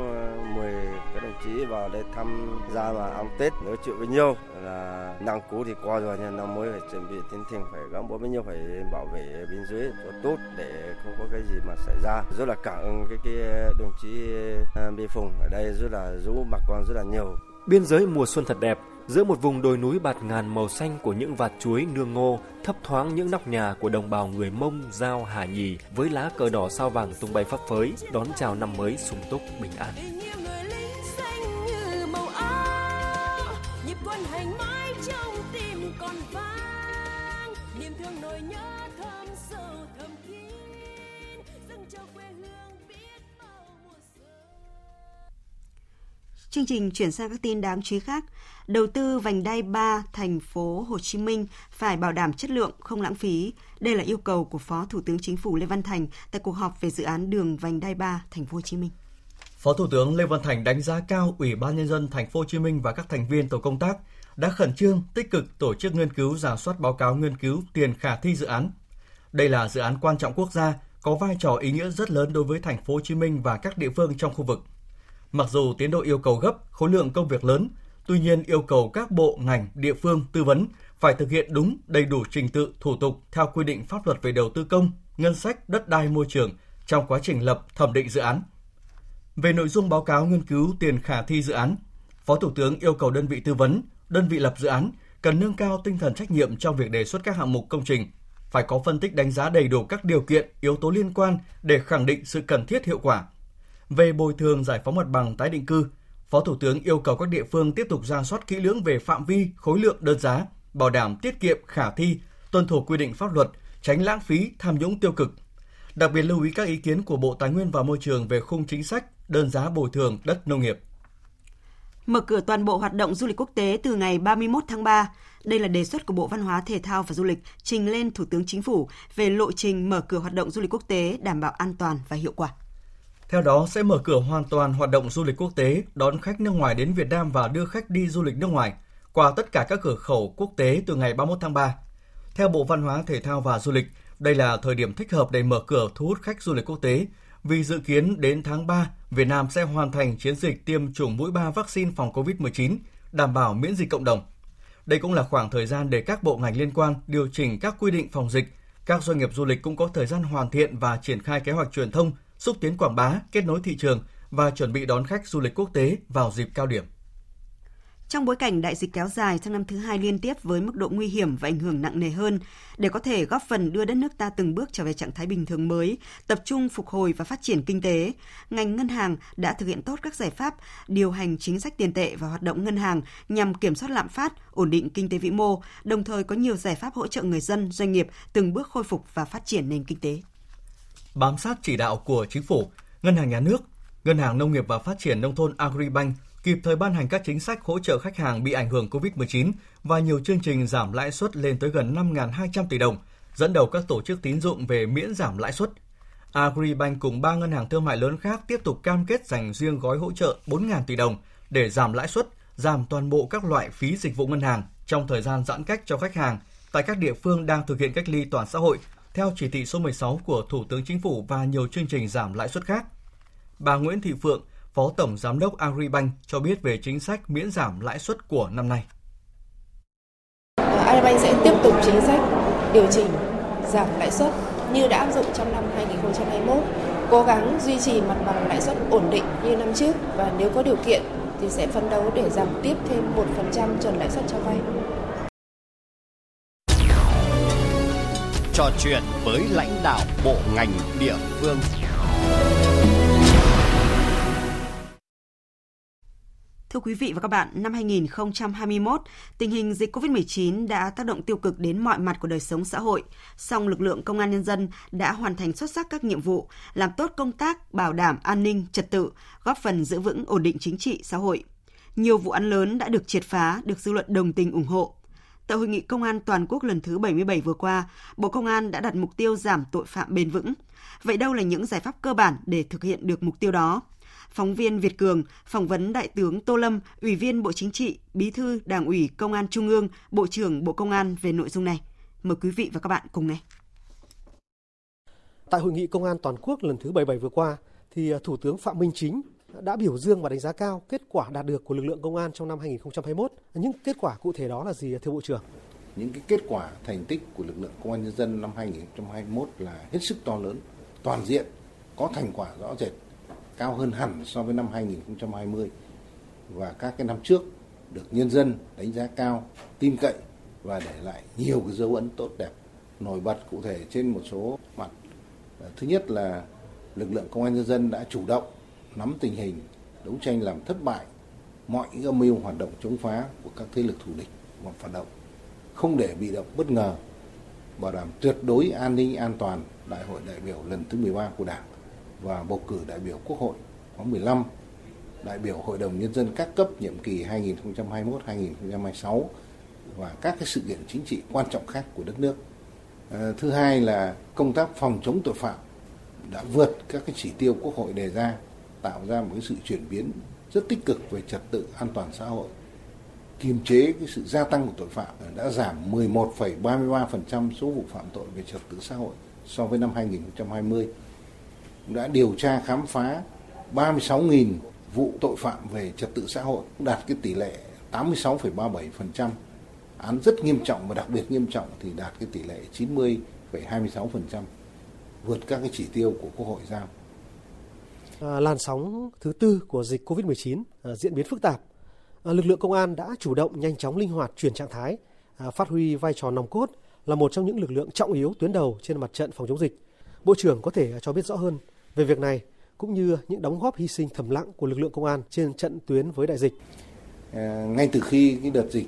10 cái đồng chí vào đây thăm ra mà ăn Tết nói chuyện với nhau. Là năm cũ thì qua rồi nhưng năm mới phải chuẩn bị tinh thần phải gắn bó với nhau phải bảo vệ biên giới cho tốt để không có cái gì mà xảy ra. Rất là cảm ơn cái cái đồng chí à, biên phòng ở đây rất là giúp bà con rất là nhiều. Biên giới mùa xuân thật đẹp, giữa một vùng đồi núi bạt ngàn màu xanh của những vạt chuối nương ngô, thấp thoáng những nóc nhà của đồng bào người Mông, Giao, Hà Nhì với lá cờ đỏ sao vàng tung bay phấp phới, đón chào năm mới sung túc bình an. Chương trình chuyển sang các tin đáng chú ý khác. Đầu tư vành đai 3 thành phố Hồ Chí Minh phải bảo đảm chất lượng, không lãng phí. Đây là yêu cầu của Phó Thủ tướng Chính phủ Lê Văn Thành tại cuộc họp về dự án đường vành đai 3 thành phố Hồ Chí Minh. Phó Thủ tướng Lê Văn Thành đánh giá cao Ủy ban nhân dân thành phố Hồ Chí Minh và các thành viên tổ công tác đã khẩn trương, tích cực tổ chức nghiên cứu giả soát báo cáo nghiên cứu tiền khả thi dự án. Đây là dự án quan trọng quốc gia, có vai trò ý nghĩa rất lớn đối với thành phố Hồ Chí Minh và các địa phương trong khu vực. Mặc dù tiến độ yêu cầu gấp, khối lượng công việc lớn, tuy nhiên yêu cầu các bộ, ngành, địa phương tư vấn phải thực hiện đúng, đầy đủ trình tự, thủ tục theo quy định pháp luật về đầu tư công, ngân sách, đất đai môi trường trong quá trình lập thẩm định dự án. Về nội dung báo cáo nghiên cứu tiền khả thi dự án, Phó Thủ tướng yêu cầu đơn vị tư vấn, đơn vị lập dự án cần nâng cao tinh thần trách nhiệm trong việc đề xuất các hạng mục công trình, phải có phân tích đánh giá đầy đủ các điều kiện, yếu tố liên quan để khẳng định sự cần thiết hiệu quả. Về bồi thường giải phóng mặt bằng tái định cư, Phó Thủ tướng yêu cầu các địa phương tiếp tục ra soát kỹ lưỡng về phạm vi, khối lượng đơn giá, bảo đảm tiết kiệm khả thi, tuân thủ quy định pháp luật, tránh lãng phí, tham nhũng tiêu cực. Đặc biệt lưu ý các ý kiến của Bộ Tài nguyên và Môi trường về khung chính sách, đơn giá bồi thường đất nông nghiệp. Mở cửa toàn bộ hoạt động du lịch quốc tế từ ngày 31 tháng 3. Đây là đề xuất của Bộ Văn hóa Thể thao và Du lịch trình lên Thủ tướng Chính phủ về lộ trình mở cửa hoạt động du lịch quốc tế đảm bảo an toàn và hiệu quả. Theo đó sẽ mở cửa hoàn toàn hoạt động du lịch quốc tế, đón khách nước ngoài đến Việt Nam và đưa khách đi du lịch nước ngoài qua tất cả các cửa khẩu quốc tế từ ngày 31 tháng 3. Theo Bộ Văn hóa Thể thao và Du lịch, đây là thời điểm thích hợp để mở cửa thu hút khách du lịch quốc tế vì dự kiến đến tháng 3, Việt Nam sẽ hoàn thành chiến dịch tiêm chủng mũi 3 vaccine phòng COVID-19, đảm bảo miễn dịch cộng đồng. Đây cũng là khoảng thời gian để các bộ ngành liên quan điều chỉnh các quy định phòng dịch. Các doanh nghiệp du lịch cũng có thời gian hoàn thiện và triển khai kế hoạch truyền thông, xúc tiến quảng bá, kết nối thị trường và chuẩn bị đón khách du lịch quốc tế vào dịp cao điểm. Trong bối cảnh đại dịch kéo dài sang năm thứ hai liên tiếp với mức độ nguy hiểm và ảnh hưởng nặng nề hơn, để có thể góp phần đưa đất nước ta từng bước trở về trạng thái bình thường mới, tập trung phục hồi và phát triển kinh tế, ngành ngân hàng đã thực hiện tốt các giải pháp điều hành chính sách tiền tệ và hoạt động ngân hàng nhằm kiểm soát lạm phát, ổn định kinh tế vĩ mô, đồng thời có nhiều giải pháp hỗ trợ người dân, doanh nghiệp từng bước khôi phục và phát triển nền kinh tế. Bám sát chỉ đạo của chính phủ, Ngân hàng Nhà nước, Ngân hàng Nông nghiệp và Phát triển Nông thôn Agribank kịp thời ban hành các chính sách hỗ trợ khách hàng bị ảnh hưởng COVID-19 và nhiều chương trình giảm lãi suất lên tới gần 5.200 tỷ đồng, dẫn đầu các tổ chức tín dụng về miễn giảm lãi suất. Agribank cùng ba ngân hàng thương mại lớn khác tiếp tục cam kết dành riêng gói hỗ trợ 4.000 tỷ đồng để giảm lãi suất, giảm toàn bộ các loại phí dịch vụ ngân hàng trong thời gian giãn cách cho khách hàng tại các địa phương đang thực hiện cách ly toàn xã hội theo chỉ thị số 16 của Thủ tướng Chính phủ và nhiều chương trình giảm lãi suất khác. Bà Nguyễn Thị Phượng, Phó Tổng Giám đốc Agribank cho biết về chính sách miễn giảm lãi suất của năm nay. Agribank sẽ tiếp tục chính sách điều chỉnh giảm lãi suất như đã áp dụng trong năm 2021, cố gắng duy trì mặt bằng lãi suất ổn định như năm trước và nếu có điều kiện thì sẽ phấn đấu để giảm tiếp thêm 1% trần lãi suất cho vay. Trò chuyện với lãnh đạo bộ ngành địa phương. Thưa quý vị và các bạn, năm 2021, tình hình dịch COVID-19 đã tác động tiêu cực đến mọi mặt của đời sống xã hội. Song lực lượng công an nhân dân đã hoàn thành xuất sắc các nhiệm vụ, làm tốt công tác bảo đảm an ninh, trật tự, góp phần giữ vững ổn định chính trị xã hội. Nhiều vụ án lớn đã được triệt phá, được dư luận đồng tình ủng hộ. Tại hội nghị công an toàn quốc lần thứ 77 vừa qua, Bộ Công an đã đặt mục tiêu giảm tội phạm bền vững. Vậy đâu là những giải pháp cơ bản để thực hiện được mục tiêu đó? Phóng viên Việt Cường phỏng vấn Đại tướng Tô Lâm, Ủy viên Bộ Chính trị, Bí thư Đảng ủy Công an Trung ương, Bộ trưởng Bộ Công an về nội dung này. Mời quý vị và các bạn cùng nghe. Tại hội nghị công an toàn quốc lần thứ 77 vừa qua, thì à, Thủ tướng Phạm Minh Chính đã biểu dương và đánh giá cao kết quả đạt được của lực lượng công an trong năm 2021. Những kết quả cụ thể đó là gì thưa Bộ trưởng? Những cái kết quả thành tích của lực lượng công an nhân dân năm 2021 là hết sức to lớn, toàn diện, có thành quả rõ rệt cao hơn hẳn so với năm 2020 và các cái năm trước được nhân dân đánh giá cao, tin cậy và để lại nhiều cái dấu ấn tốt đẹp nổi bật cụ thể trên một số mặt. Ờ, thứ nhất là lực lượng công an nhân dân đã chủ động nắm tình hình, đấu tranh làm thất bại mọi âm mưu hoạt động chống phá của các thế lực thù địch và phản động, không để bị động bất ngờ, bảo đảm tuyệt đối an ninh an toàn đại hội đại biểu lần thứ 13 của Đảng và bầu cử đại biểu Quốc hội khóa 15, đại biểu Hội đồng Nhân dân các cấp nhiệm kỳ 2021-2026 và các cái sự kiện chính trị quan trọng khác của đất nước. À, thứ hai là công tác phòng chống tội phạm đã vượt các cái chỉ tiêu Quốc hội đề ra, tạo ra một cái sự chuyển biến rất tích cực về trật tự an toàn xã hội kiềm chế cái sự gia tăng của tội phạm đã giảm 11,33% số vụ phạm tội về trật tự xã hội so với năm 2020 đã điều tra khám phá 36.000 vụ tội phạm về trật tự xã hội đạt cái tỷ lệ 86,37%. Án rất nghiêm trọng và đặc biệt nghiêm trọng thì đạt cái tỷ lệ 90,26%, vượt các cái chỉ tiêu của Quốc hội giao. À, làn sóng thứ tư của dịch COVID-19 à, diễn biến phức tạp. À, lực lượng công an đã chủ động nhanh chóng linh hoạt chuyển trạng thái, phát huy vai trò nòng cốt là một trong những lực lượng trọng yếu tuyến đầu trên mặt trận phòng chống dịch. Bộ trưởng có thể cho biết rõ hơn về việc này cũng như những đóng góp hy sinh thầm lặng của lực lượng công an trên trận tuyến với đại dịch. Ngay từ khi cái đợt dịch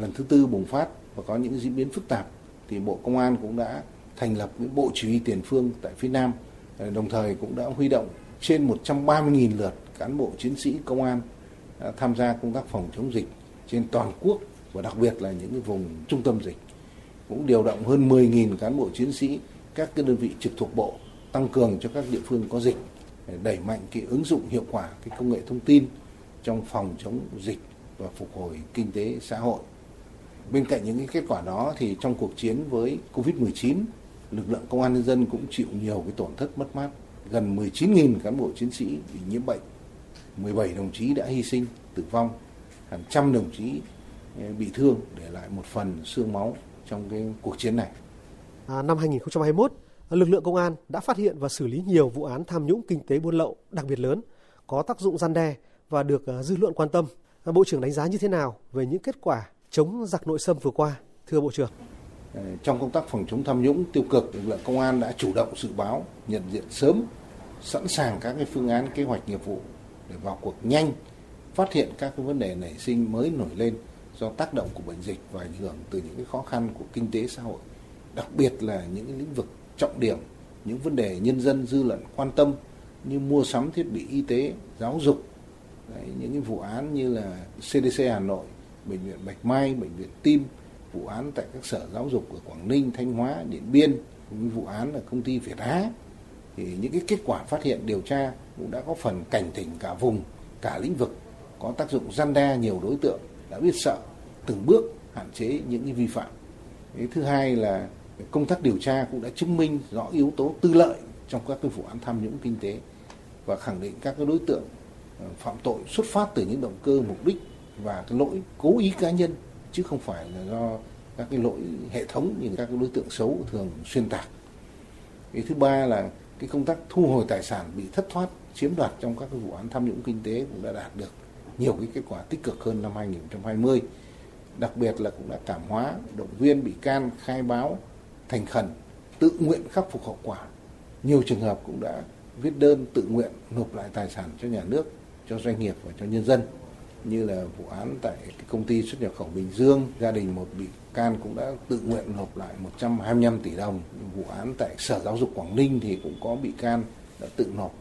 lần thứ tư bùng phát và có những diễn biến phức tạp thì Bộ Công an cũng đã thành lập những bộ chỉ huy tiền phương tại phía Nam, đồng thời cũng đã huy động trên 130.000 lượt cán bộ chiến sĩ công an tham gia công tác phòng chống dịch trên toàn quốc và đặc biệt là những cái vùng trung tâm dịch. Cũng điều động hơn 10.000 cán bộ chiến sĩ các cái đơn vị trực thuộc bộ tăng cường cho các địa phương có dịch để đẩy mạnh cái ứng dụng hiệu quả cái công nghệ thông tin trong phòng chống dịch và phục hồi kinh tế xã hội. Bên cạnh những cái kết quả đó thì trong cuộc chiến với Covid-19, lực lượng công an nhân dân cũng chịu nhiều cái tổn thất mất mát gần 19.000 cán bộ chiến sĩ bị nhiễm bệnh, 17 đồng chí đã hy sinh, tử vong, hàng trăm đồng chí eh, bị thương để lại một phần xương máu trong cái cuộc chiến này. À, năm 2021, lực lượng công an đã phát hiện và xử lý nhiều vụ án tham nhũng kinh tế buôn lậu đặc biệt lớn, có tác dụng gian đe và được à, dư luận quan tâm. À, Bộ trưởng đánh giá như thế nào về những kết quả chống giặc nội xâm vừa qua, thưa Bộ trưởng? Ờ, trong công tác phòng chống tham nhũng tiêu cực, lực lượng công an đã chủ động dự báo, nhận diện sớm, sẵn sàng các cái phương án kế hoạch nghiệp vụ để vào cuộc nhanh, phát hiện các cái vấn đề nảy sinh mới nổi lên do tác động của bệnh dịch và ảnh hưởng từ những cái khó khăn của kinh tế xã hội, đặc biệt là những cái lĩnh vực trọng điểm, những vấn đề nhân dân dư luận quan tâm như mua sắm thiết bị y tế, giáo dục, Đấy, những cái vụ án như là CDC Hà Nội, bệnh viện Bạch Mai, bệnh viện Tim, vụ án tại các sở giáo dục ở Quảng Ninh, Thanh Hóa, Điện Biên, vụ án ở công ty Việt Á thì những cái kết quả phát hiện điều tra cũng đã có phần cảnh tỉnh cả vùng, cả lĩnh vực có tác dụng gian đe nhiều đối tượng đã biết sợ từng bước hạn chế những cái vi phạm. Cái thứ hai là công tác điều tra cũng đã chứng minh rõ yếu tố tư lợi trong các cái vụ án tham nhũng kinh tế và khẳng định các cái đối tượng ờ, phạm tội xuất phát từ những động cơ mục đích và cái lỗi cố ý cá nhân chứ không phải là do các cái lỗi hệ thống như các cái đối tượng xấu thường xuyên tạc. Cái thứ ba là cái công tác thu hồi tài sản bị thất thoát chiếm đoạt trong các cái vụ án tham nhũng kinh tế cũng đã đạt được nhiều cái kết quả tích cực hơn năm 2020. Đặc biệt là cũng đã cảm hóa, động viên bị can khai báo thành khẩn, tự nguyện khắc phục hậu quả. Nhiều trường hợp cũng đã viết đơn tự nguyện nộp lại tài sản cho nhà nước, cho doanh nghiệp và cho nhân dân như là vụ án tại công ty xuất nhập khẩu Bình Dương, gia đình một bị can cũng đã tự nguyện nộp lại 125 tỷ đồng. Vụ án tại Sở Giáo dục Quảng Ninh thì cũng có bị can đã tự nộp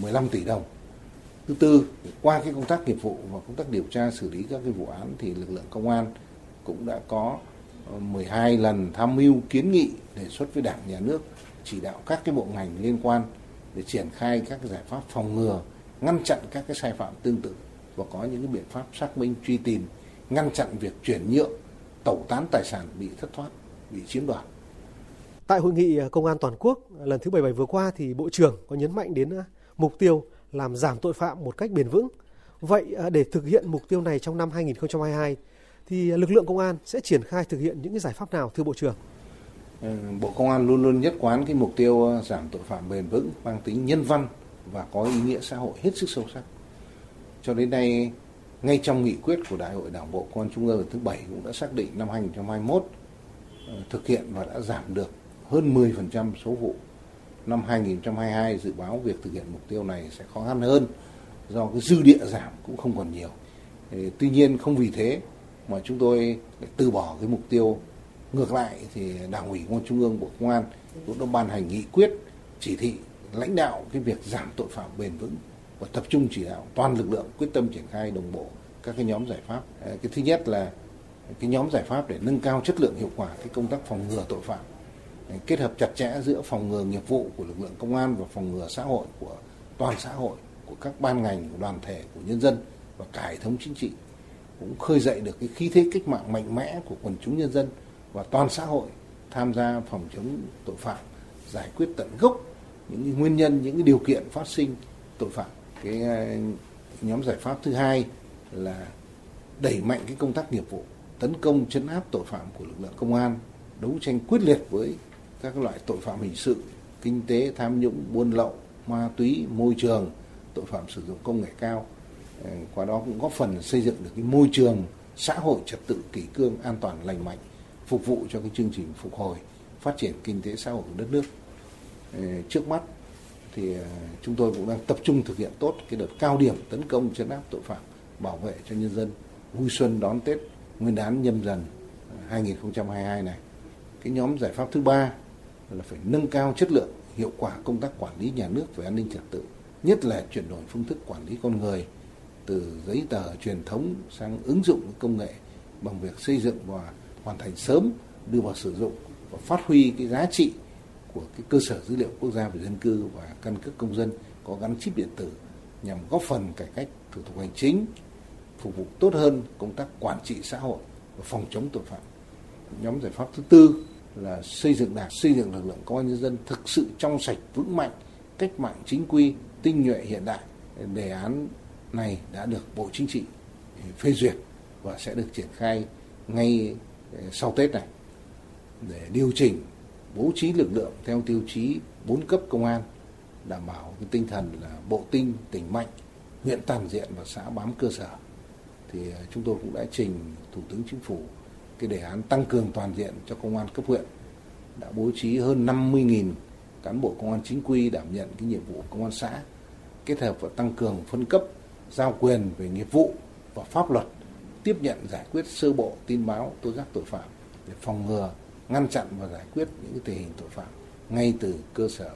15 tỷ đồng. Thứ tư, qua cái công tác nghiệp vụ và công tác điều tra xử lý các cái vụ án thì lực lượng công an cũng đã có ờ, 12 lần tham mưu kiến nghị đề xuất với Đảng, Nhà nước chỉ đạo các cái bộ ngành liên quan để triển khai các cái giải pháp phòng ngừa, ngăn chặn các cái sai phạm tương tự và có những cái biện pháp xác minh truy tìm, ngăn chặn việc chuyển nhượng, tẩu tán tài sản bị thất thoát, bị chiếm đoạt. Tại hội nghị công an toàn quốc lần thứ 77 vừa qua thì Bộ trưởng có nhấn mạnh đến à, mục tiêu làm giảm tội phạm một cách bền vững. Vậy à, để thực hiện mục tiêu này trong năm 2022 thì lực lượng công an sẽ triển khai thực hiện những cái giải pháp nào thưa Bộ trưởng? Ừ, Bộ Công an luôn luôn nhất quán cái mục tiêu à, giảm tội phạm bền vững mang tính nhân văn và có ý nghĩa xã hội hết sức sâu sắc. Cho đến nay, ngay trong nghị quyết của Đại hội Đảng bộ Công an Trung ương lần thứ 7 cũng đã xác định năm 2021 ờ, thực hiện và đã giảm được hơn 10% số vụ. Năm 2022 dự báo việc thực hiện mục tiêu này sẽ khó khăn hơn do cái dư địa giảm cũng không còn nhiều. Tuy nhiên không vì thế mà chúng tôi từ bỏ cái mục tiêu ngược lại thì Đảng ủy Công an Trung ương Bộ Công an cũng đã ban hành nghị quyết chỉ thị lãnh đạo cái việc giảm tội phạm bền vững và tập trung chỉ đạo toàn lực lượng quyết tâm triển khai đồng bộ các cái nhóm giải pháp. Ờ, cái thứ nhất là cái nhóm giải pháp để nâng cao chất lượng hiệu quả cái công tác phòng ngừa tội phạm kết hợp chặt chẽ giữa phòng ngừa nghiệp vụ của lực lượng công an và phòng ngừa xã hội của toàn xã hội, của các ban ngành, của đoàn thể, của nhân dân và cả hệ thống chính trị, cũng khơi dậy được cái khí thế cách mạng mạnh mẽ của quần chúng nhân dân và toàn xã hội tham gia phòng chống tội phạm, giải quyết tận gốc những nguyên nhân, những điều kiện phát sinh tội phạm cái ờ, nhóm giải pháp thứ hai là đẩy mạnh cái công tác nghiệp vụ, tấn công, chấn áp tội phạm của lực lượng công an, đấu tranh quyết liệt với các loại tội phạm hình sự, kinh tế, tham nhũng, buôn lậu, ma túy, môi trường, tội phạm sử dụng công nghệ cao. Ờ, qua đó cũng góp phần xây dựng được cái môi trường xã hội trật tự kỷ cương an toàn lành mạnh, phục vụ cho cái chương trình phục hồi phát triển kinh tế xã hội của đất nước. Ờ, trước mắt thì à, chúng tôi cũng đang tập trung thực hiện tốt cái đợt cao điểm tấn công chấn áp tội phạm, bảo vệ cho nhân dân vui xuân đón Tết Nguyên đán nhâm dần à, 2022 này. Cái nhóm giải pháp thứ ba là phải nâng cao chất lượng, hiệu quả công tác quản lý nhà nước về an ninh trật tự, nhất là chuyển đổi phương thức quản lý con người từ giấy tờ truyền thống sang ứng dụng công nghệ bằng việc xây dựng và hoàn thành sớm đưa vào sử dụng và phát huy cái giá trị của cái cơ sở dữ liệu quốc gia về dân cư và căn cước công dân có gắn chip điện tử nhằm góp phần cải cách thủ tục hành chính, phục vụ tốt hơn công tác quản trị xã hội và phòng chống tội phạm. Nhóm giải pháp thứ tư là xây dựng đảng, xây dựng lực lượng công an nhân dân thực sự trong sạch, vững mạnh, cách mạng chính quy, tinh nhuệ hiện đại. Đề án này đã được Bộ Chính trị ừ, phê duyệt và sẽ được triển khai ngay ừ, sau Tết này để điều chỉnh bố trí lực lượng theo tiêu chí bốn cấp công an, đảm bảo cái tinh thần là bộ tinh, tỉnh mạnh, huyện toàn diện và xã bám cơ sở. Thì à, chúng tôi cũng đã trình thủ tướng chính phủ cái đề án tăng cường toàn diện cho công an cấp huyện, đã bố trí hơn 50.000 cán bộ công an chính quy đảm nhận cái nhiệm vụ công an xã, kết hợp và tăng cường phân cấp, giao quyền về nghiệp vụ và pháp luật, tiếp nhận giải quyết sơ bộ tin báo tố giác tội phạm để phòng ngừa ngăn chặn và giải quyết những cái tình hình tội phạm ngay từ cơ sở.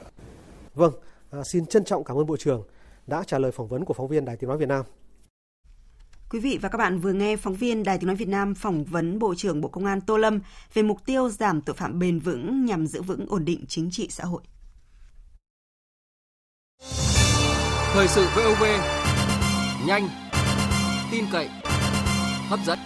Vâng, à, xin trân trọng cảm ơn Bộ trưởng đã trả lời phỏng vấn của phóng viên Đài Tiếng Nói Việt Nam. Quý vị và các bạn vừa nghe phóng viên Đài Tiếng Nói Việt Nam phỏng vấn Bộ trưởng Bộ Công an Tô Lâm về mục tiêu giảm tội phạm bền vững nhằm giữ vững ổn định chính trị xã hội. Thời sự VOV, nhanh, tin cậy, hấp dẫn.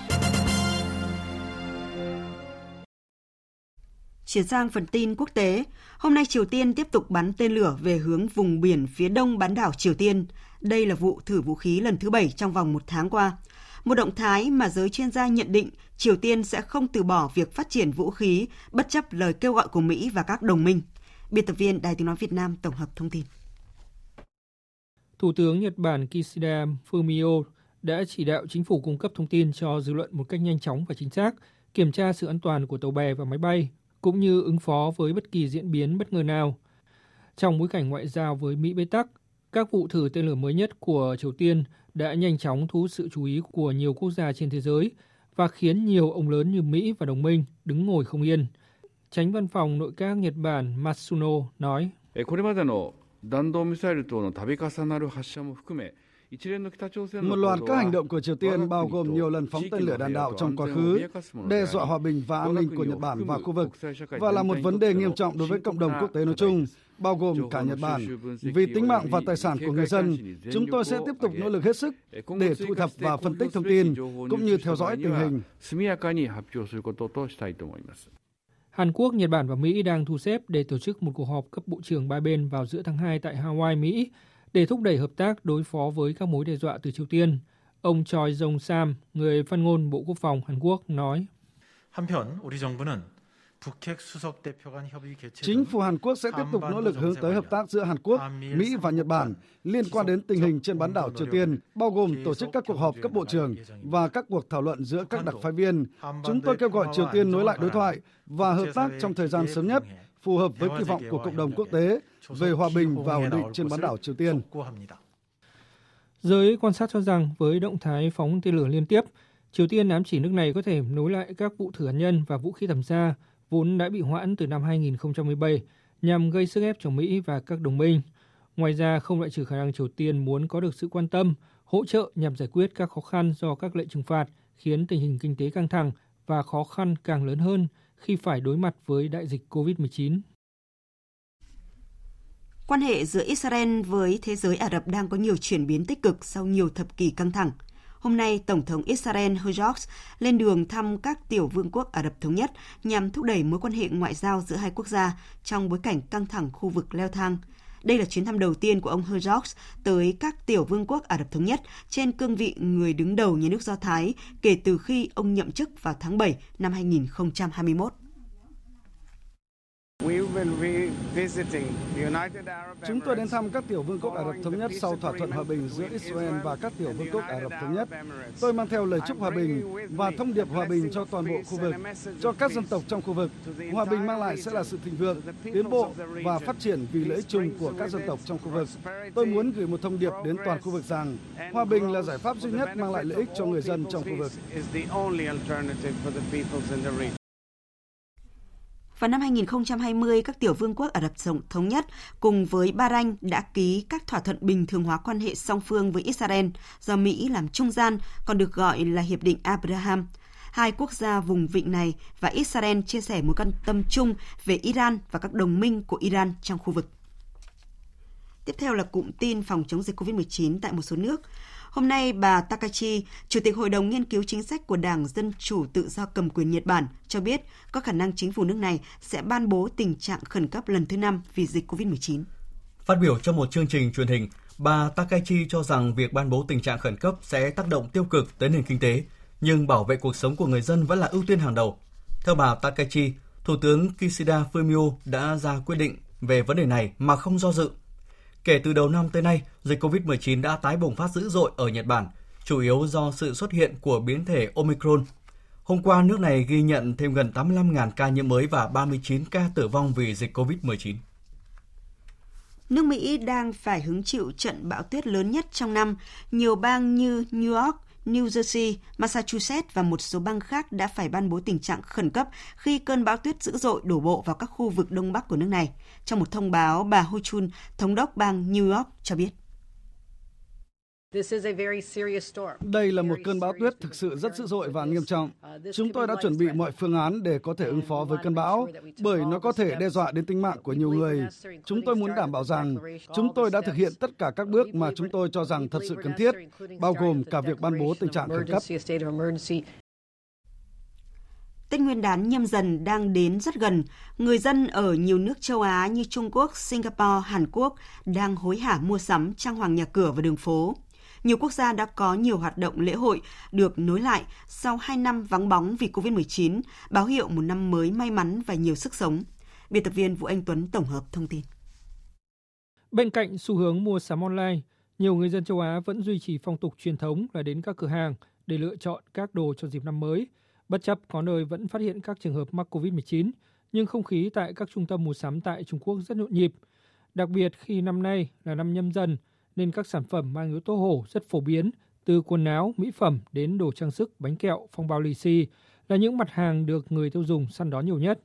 Chuyển sang phần tin quốc tế, hôm nay Triều Tiên tiếp tục bắn tên lửa về hướng vùng biển phía đông bán đảo Triều Tiên. Đây là vụ thử vũ khí lần thứ bảy trong vòng một tháng qua. Một động thái mà giới chuyên gia nhận định Triều Tiên sẽ không từ bỏ việc phát triển vũ khí bất chấp lời kêu gọi của Mỹ và các đồng minh. Biên tập viên Đài tiếng nói Việt Nam tổng hợp thông tin. Thủ tướng Nhật Bản Kishida Fumio đã chỉ đạo chính phủ cung cấp thông tin cho dư luận một cách nhanh chóng và chính xác, kiểm tra sự an toàn của tàu bè và máy bay cũng như ứng phó với bất kỳ diễn biến bất ngờ nào. Trong bối cảnh ngoại giao với Mỹ bế tắc, các vụ thử tên lửa mới nhất của Triều Tiên đã nhanh chóng thu hút sự chú ý của nhiều quốc gia trên thế giới và khiến nhiều ông lớn như Mỹ và đồng minh đứng ngồi không yên. Tránh văn phòng nội các Nhật Bản Matsuno nói. Một loạt các hành động của Triều Tiên bao gồm nhiều lần phóng tên lửa đạn đạo trong quá khứ, đe dọa hòa bình và an ninh của Nhật Bản và khu vực, và là một vấn đề nghiêm trọng đối với cộng đồng quốc tế nói chung, bao gồm cả Nhật Bản. Vì tính mạng và tài sản của người dân, chúng tôi sẽ tiếp tục nỗ lực hết sức để thu thập và phân tích thông tin, cũng như theo dõi tình hình. Hàn Quốc, Nhật Bản và Mỹ đang thu xếp để tổ chức một cuộc họp cấp bộ trưởng ba bên vào giữa tháng 2 tại Hawaii, Mỹ để thúc đẩy hợp tác đối phó với các mối đe dọa từ Triều Tiên. Ông Choi Jong Sam, người phát ngôn Bộ Quốc phòng Hàn Quốc nói: Chính phủ Hàn Quốc sẽ tiếp tục nỗ lực hướng tới hợp tác giữa Hàn Quốc, Mỹ và Nhật Bản liên quan đến tình hình trên bán đảo Triều Tiên, bao gồm tổ chức các cuộc họp cấp bộ trưởng và các cuộc thảo luận giữa các đặc phái viên. Chúng tôi kêu gọi Triều Tiên nối lại đối thoại và hợp tác trong thời gian sớm nhất, phù hợp với kỳ vọng của cộng đồng quốc tế về hòa bình và ổn định trên bán đảo Triều Tiên. Giới quan sát cho rằng với động thái phóng tên lửa liên tiếp, Triều Tiên ám chỉ nước này có thể nối lại các vụ thử hạt nhân và vũ khí tầm xa vốn đã bị hoãn từ năm 2017 nhằm gây sức ép cho Mỹ và các đồng minh. Ngoài ra, không loại trừ khả năng Triều Tiên muốn có được sự quan tâm, hỗ trợ nhằm giải quyết các khó khăn do các lệnh trừng phạt, khiến tình hình kinh tế căng thẳng và khó khăn càng lớn hơn khi phải đối mặt với đại dịch COVID-19. Quan hệ giữa Israel với thế giới Ả Rập đang có nhiều chuyển biến tích cực sau nhiều thập kỷ căng thẳng. Hôm nay, Tổng thống Israel Herzog lên đường thăm các tiểu vương quốc Ả Rập Thống Nhất nhằm thúc đẩy mối quan hệ ngoại giao giữa hai quốc gia trong bối cảnh căng thẳng khu vực leo thang. Đây là chuyến thăm đầu tiên của ông Herzog tới các tiểu vương quốc Ả Rập Thống Nhất trên cương vị người đứng đầu nhà nước Do Thái kể từ khi ông nhậm chức vào tháng 7 năm 2021. Chúng tôi đến thăm các tiểu vương quốc Ả Rập Thống Nhất sau thỏa thuận hòa bình giữa Israel và các tiểu vương quốc Ả Rập Thống Nhất. Tôi mang theo lời chúc hòa bình và thông điệp hòa bình cho toàn bộ khu vực, cho các dân tộc trong khu vực. Hòa bình mang lại sẽ là sự thịnh vượng, tiến bộ và phát triển vì lợi ích chung của các dân tộc trong khu vực. Tôi muốn gửi một thông điệp đến toàn khu vực rằng hòa bình là giải pháp duy nhất mang lại lợi ích cho người dân trong khu vực. Vào năm 2020, các tiểu vương quốc Ả Rập Thống Nhất cùng với Bahrain đã ký các thỏa thuận bình thường hóa quan hệ song phương với Israel do Mỹ làm trung gian, còn được gọi là Hiệp định Abraham. Hai quốc gia vùng vịnh này và Israel chia sẻ mối quan tâm chung về Iran và các đồng minh của Iran trong khu vực. Tiếp theo là cụm tin phòng chống dịch COVID-19 tại một số nước. Hôm nay, bà Takachi, Chủ tịch Hội đồng Nghiên cứu Chính sách của Đảng Dân Chủ Tự do cầm quyền Nhật Bản, cho biết có khả năng chính phủ nước này sẽ ban bố tình trạng khẩn cấp lần thứ năm vì dịch COVID-19. Phát biểu trong một chương trình truyền hình, bà Takachi cho rằng việc ban bố tình trạng khẩn cấp sẽ tác động tiêu cực tới nền kinh tế, nhưng bảo vệ cuộc sống của người dân vẫn là ưu tiên hàng đầu. Theo bà Takachi, Thủ tướng Kishida Fumio đã ra quyết định về vấn đề này mà không do dự Kể từ đầu năm tới nay, dịch COVID-19 đã tái bùng phát dữ dội ở Nhật Bản, chủ yếu do sự xuất hiện của biến thể Omicron. Hôm qua, nước này ghi nhận thêm gần 85.000 ca nhiễm mới và 39 ca tử vong vì dịch COVID-19. Nước Mỹ đang phải hứng chịu trận bão tuyết lớn nhất trong năm. Nhiều bang như New York, New Jersey, Massachusetts và một số bang khác đã phải ban bố tình trạng khẩn cấp khi cơn bão tuyết dữ dội đổ bộ vào các khu vực đông bắc của nước này. Trong một thông báo, bà Ho Chun, thống đốc bang New York cho biết. Đây là một cơn bão tuyết thực sự rất dữ dội và nghiêm trọng. Chúng tôi đã chuẩn bị mọi phương án để có thể ứng phó với cơn bão, bởi nó có thể đe dọa đến tính mạng của nhiều người. Chúng tôi muốn đảm bảo rằng chúng tôi đã thực hiện tất cả các bước mà chúng tôi cho rằng thật sự cần thiết, bao gồm cả việc ban bố tình trạng khẩn cấp. Tết Nguyên đán nhâm dần đang đến rất gần. Người dân ở nhiều nước châu Á như Trung Quốc, Singapore, Hàn Quốc đang hối hả mua sắm trang hoàng nhà cửa và đường phố nhiều quốc gia đã có nhiều hoạt động lễ hội được nối lại sau 2 năm vắng bóng vì Covid-19, báo hiệu một năm mới may mắn và nhiều sức sống. Biên tập viên Vũ Anh Tuấn tổng hợp thông tin. Bên cạnh xu hướng mua sắm online, nhiều người dân châu Á vẫn duy trì phong tục truyền thống là đến các cửa hàng để lựa chọn các đồ cho dịp năm mới. Bất chấp có nơi vẫn phát hiện các trường hợp mắc COVID-19, nhưng không khí tại các trung tâm mua sắm tại Trung Quốc rất nhộn nhịp. Đặc biệt khi năm nay là năm nhâm dần, nên các sản phẩm mang yếu tố hổ rất phổ biến, từ quần áo, mỹ phẩm đến đồ trang sức, bánh kẹo, phong bao lì xì là những mặt hàng được người tiêu dùng săn đón nhiều nhất.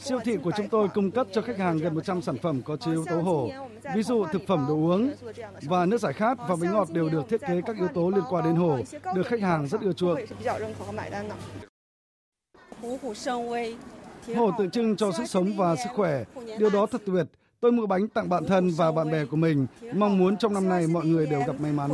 Siêu thị của chúng tôi cung cấp cho khách hàng gần 100 sản phẩm có chứa yếu tố hổ, ví dụ thực phẩm đồ uống và nước giải khát và bánh ngọt đều được thiết kế các yếu tố liên quan đến hổ, được khách hàng rất ưa chuộng. Hổ tượng trưng cho sức sống và sức khỏe, điều đó thật tuyệt Tôi mua bánh tặng bạn thân và bạn bè của mình, mong muốn trong năm nay mọi người đều gặp may mắn.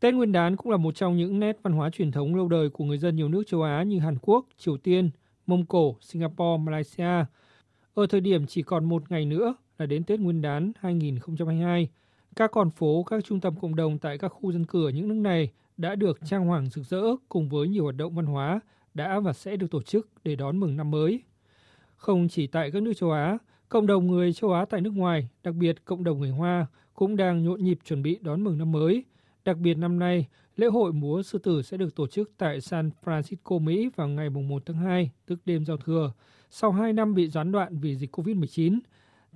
Tết Nguyên đán cũng là một trong những nét văn hóa truyền thống lâu đời của người dân nhiều nước châu Á như Hàn Quốc, Triều Tiên, Mông Cổ, Singapore, Malaysia. Ở thời điểm chỉ còn một ngày nữa là đến Tết Nguyên đán 2022, các con phố, các trung tâm cộng đồng tại các khu dân cư ở những nước này đã được trang hoàng rực rỡ cùng với nhiều hoạt động văn hóa đã và sẽ được tổ chức để đón mừng năm mới. Không chỉ tại các nước châu Á, Cộng đồng người châu Á tại nước ngoài, đặc biệt cộng đồng người Hoa, cũng đang nhộn nhịp chuẩn bị đón mừng năm mới. Đặc biệt năm nay, lễ hội múa sư tử sẽ được tổ chức tại San Francisco, Mỹ vào ngày 1 tháng 2, tức đêm giao thừa, sau 2 năm bị gián đoạn vì dịch COVID-19.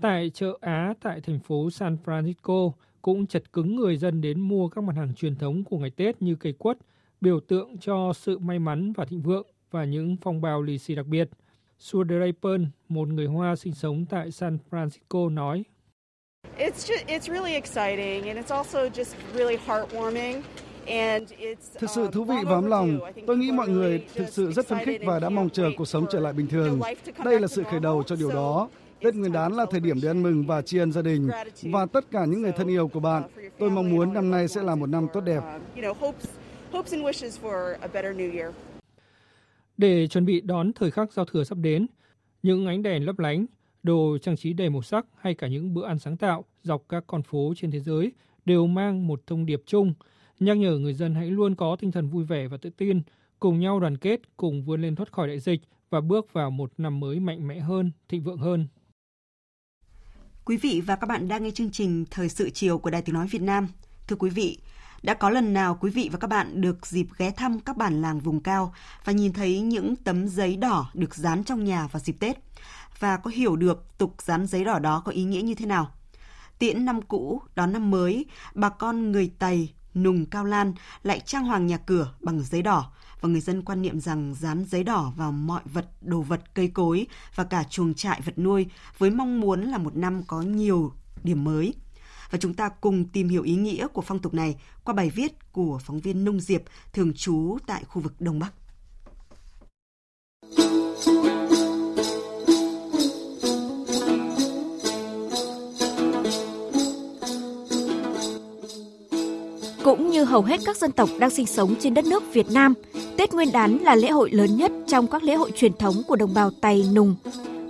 Tại chợ Á tại thành phố San Francisco cũng chật cứng người dân đến mua các mặt hàng truyền thống của ngày Tết như cây quất, biểu tượng cho sự may mắn và thịnh vượng và những phong bao lì xì đặc biệt – Sue Draper, một người Hoa sinh sống tại San Francisco nói. It's just, it's really exciting and it's also just really heartwarming. Thực sự thú vị và ấm lòng. Tôi nghĩ mọi người thực sự rất phấn khích và đã mong chờ cuộc sống trở lại bình thường. Đây là sự khởi đầu cho điều đó. Tết Nguyên đán là thời điểm để ăn mừng và tri ân gia đình và tất cả những người thân yêu của bạn. Tôi mong muốn năm nay sẽ là một năm tốt đẹp. Để chuẩn bị đón thời khắc giao thừa sắp đến, những ánh đèn lấp lánh, đồ trang trí đầy màu sắc hay cả những bữa ăn sáng tạo dọc các con phố trên thế giới đều mang một thông điệp chung, nhắc nhở người dân hãy luôn có tinh thần vui vẻ và tự tin, cùng nhau đoàn kết, cùng vươn lên thoát khỏi đại dịch và bước vào một năm mới mạnh mẽ hơn, thịnh vượng hơn. Quý vị và các bạn đang nghe chương trình Thời sự chiều của Đài Tiếng Nói Việt Nam. Thưa quý vị, đã có lần nào quý vị và các bạn được dịp ghé thăm các bản làng vùng cao và nhìn thấy những tấm giấy đỏ được dán trong nhà vào dịp Tết và có hiểu được tục dán giấy đỏ đó có ý nghĩa như thế nào? Tiễn năm cũ, đón năm mới, bà con người Tày, Nùng Cao Lan lại trang hoàng nhà cửa bằng giấy đỏ và người dân quan niệm rằng dán giấy đỏ vào mọi vật, đồ vật, cây cối và cả chuồng trại vật nuôi với mong muốn là một năm có nhiều điểm mới. Và chúng ta cùng tìm hiểu ý nghĩa của phong tục này qua bài viết của phóng viên Nông Diệp thường trú tại khu vực Đông Bắc. Cũng như hầu hết các dân tộc đang sinh sống trên đất nước Việt Nam, Tết Nguyên đán là lễ hội lớn nhất trong các lễ hội truyền thống của đồng bào Tày Nùng.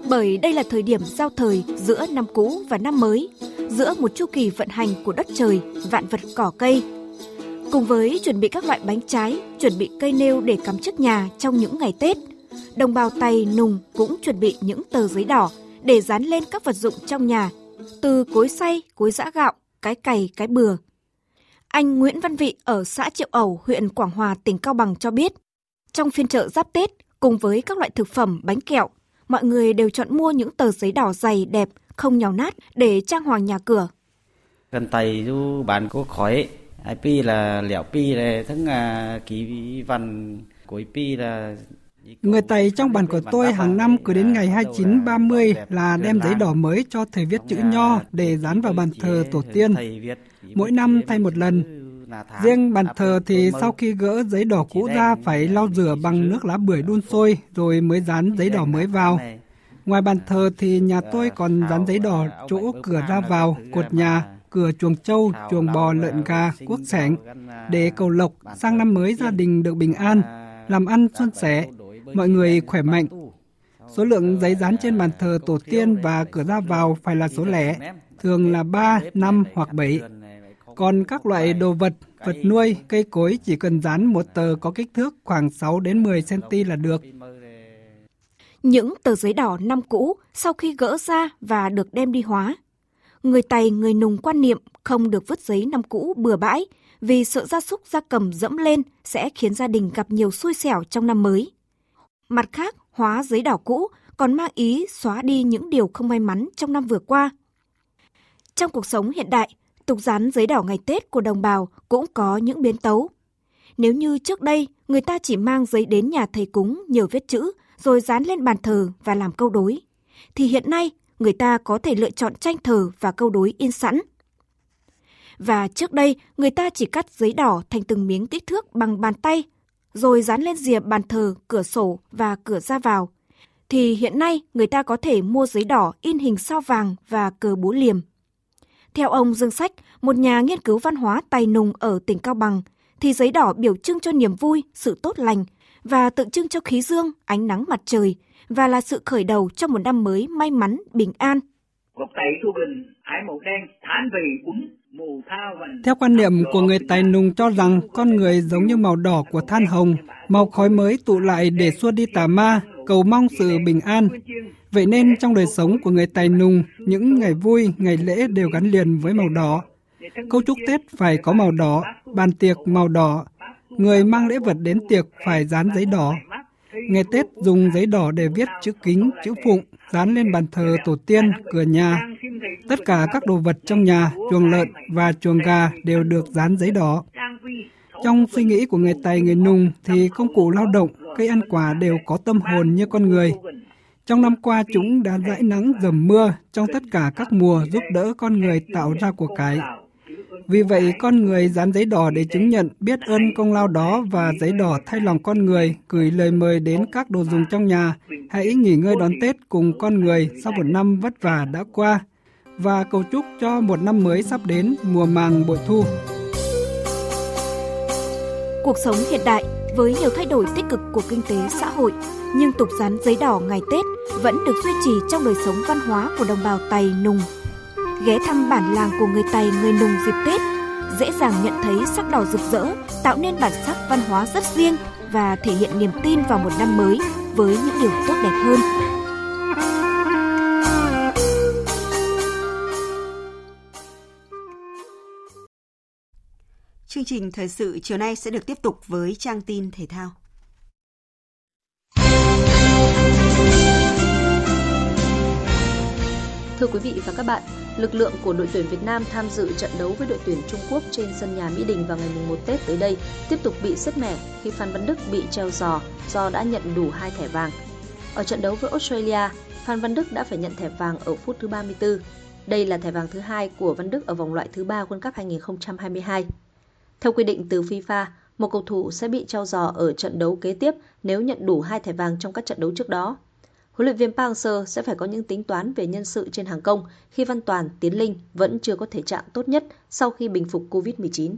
Bởi đây là thời điểm giao thời giữa năm cũ và năm mới, giữa một chu kỳ vận hành của đất trời, vạn vật cỏ cây. Cùng với chuẩn bị các loại bánh trái, chuẩn bị cây nêu để cắm trước nhà trong những ngày Tết, đồng bào Tày Nùng cũng chuẩn bị những tờ giấy đỏ để dán lên các vật dụng trong nhà, từ cối xay, cối giã gạo, cái cày, cái bừa. Anh Nguyễn Văn Vị ở xã Triệu Ẩu, huyện Quảng Hòa, tỉnh Cao Bằng cho biết, trong phiên chợ giáp Tết, cùng với các loại thực phẩm, bánh kẹo, mọi người đều chọn mua những tờ giấy đỏ dày đẹp, không nhào nát để trang hoàng nhà cửa. Gần tay du bán có khói, ai pi là lẻo pi là ทั้ à, ký văn cuối pi là Người Tây trong bản của tôi hàng năm cứ đến ngày 29, 30 là đem giấy đỏ mới cho thầy viết chữ nho để dán vào bàn thờ tổ tiên. Mỗi năm thay một lần. Riêng bàn thờ thì sau khi gỡ giấy đỏ cũ ra phải lau rửa bằng nước lá bưởi đun sôi rồi mới dán giấy đỏ mới vào. Ngoài bàn thờ thì nhà tôi còn dán giấy đỏ chỗ cửa ra vào, cột nhà, cửa chuồng trâu, chuồng bò, lợn gà, quốc sẻng để cầu lộc sang năm mới gia đình được bình an, làm ăn xuân sẻ, mọi người khỏe mạnh. Số lượng giấy dán trên bàn thờ tổ tiên và cửa ra vào phải là số lẻ, thường là 3, 5 hoặc 7. Còn các loại đồ vật, vật nuôi, cây cối chỉ cần dán một tờ có kích thước khoảng 6 đến 10 cm là được. Những tờ giấy đỏ năm cũ sau khi gỡ ra và được đem đi hóa. Người Tày, người Nùng quan niệm không được vứt giấy năm cũ bừa bãi vì sợ gia súc gia cầm dẫm lên sẽ khiến gia đình gặp nhiều xui xẻo trong năm mới. Mặt khác, hóa giấy đỏ cũ còn mang ý xóa đi những điều không may mắn trong năm vừa qua. Trong cuộc sống hiện đại, tục rán giấy đỏ ngày Tết của đồng bào cũng có những biến tấu. Nếu như trước đây người ta chỉ mang giấy đến nhà thầy cúng nhiều viết chữ rồi dán lên bàn thờ và làm câu đối, thì hiện nay người ta có thể lựa chọn tranh thờ và câu đối in sẵn. Và trước đây người ta chỉ cắt giấy đỏ thành từng miếng kích thước bằng bàn tay rồi dán lên rìa bàn thờ, cửa sổ và cửa ra vào. Thì hiện nay người ta có thể mua giấy đỏ in hình sao vàng và cờ búa liềm. Theo ông Dương Sách, một nhà nghiên cứu văn hóa tài nùng ở tỉnh Cao Bằng, thì giấy đỏ biểu trưng cho niềm vui, sự tốt lành và tượng trưng cho khí dương, ánh nắng mặt trời và là sự khởi đầu cho một năm mới may mắn, bình an. Theo quan niệm của người Tài Nùng cho rằng con người giống như màu đỏ của than hồng, màu khói mới tụ lại để xua đi tà ma, cầu mong sự bình an. Vậy nên trong đời sống của người Tài Nùng, những ngày vui, ngày lễ đều gắn liền với màu đỏ. Câu chúc Tết phải có màu đỏ, bàn tiệc màu đỏ, người mang lễ vật đến tiệc phải dán giấy đỏ. Ngày Tết dùng giấy đỏ để viết chữ kính, chữ phụng, dán lên bàn thờ tổ tiên, cửa nhà. Tất cả các đồ vật trong nhà, chuồng lợn và chuồng gà đều được dán giấy đỏ. Trong suy nghĩ của người Tài người Nùng thì công cụ lao động, cây ăn quả đều có tâm hồn như con người. Trong năm qua chúng đã dãi nắng dầm mưa trong tất cả các mùa giúp đỡ con người tạo ra của cải. Vì vậy, con người dán giấy đỏ để chứng nhận biết ơn công lao đó và giấy đỏ thay lòng con người gửi lời mời đến các đồ dùng trong nhà. Hãy nghỉ ngơi đón Tết cùng con người sau một năm vất vả đã qua và cầu chúc cho một năm mới sắp đến mùa màng bội thu. Cuộc sống hiện đại với nhiều thay đổi tích cực của kinh tế xã hội, nhưng tục dán giấy đỏ ngày Tết vẫn được duy trì trong đời sống văn hóa của đồng bào Tày Nùng ghé thăm bản làng của người Tày người Nùng dịp Tết, dễ dàng nhận thấy sắc đỏ rực rỡ tạo nên bản sắc văn hóa rất riêng và thể hiện niềm tin vào một năm mới. với những điều tốt đẹp hơn. Chương trình thời sự chiều nay sẽ được tiếp tục với trang tin thể thao. Thưa quý vị và các bạn, lực lượng của đội tuyển Việt Nam tham dự trận đấu với đội tuyển Trung Quốc trên sân nhà Mỹ Đình vào ngày 1 Tết tới đây tiếp tục bị sứt mẻ khi Phan Văn Đức bị treo giò do đã nhận đủ hai thẻ vàng. Ở trận đấu với Australia, Phan Văn Đức đã phải nhận thẻ vàng ở phút thứ 34. Đây là thẻ vàng thứ hai của Văn Đức ở vòng loại thứ ba World Cup 2022. Theo quy định từ FIFA, một cầu thủ sẽ bị treo giò ở trận đấu kế tiếp nếu nhận đủ hai thẻ vàng trong các trận đấu trước đó. Huấn luyện viên Park Hang-seo sẽ phải có những tính toán về nhân sự trên hàng công khi Văn Toàn, Tiến Linh vẫn chưa có thể trạng tốt nhất sau khi bình phục Covid-19.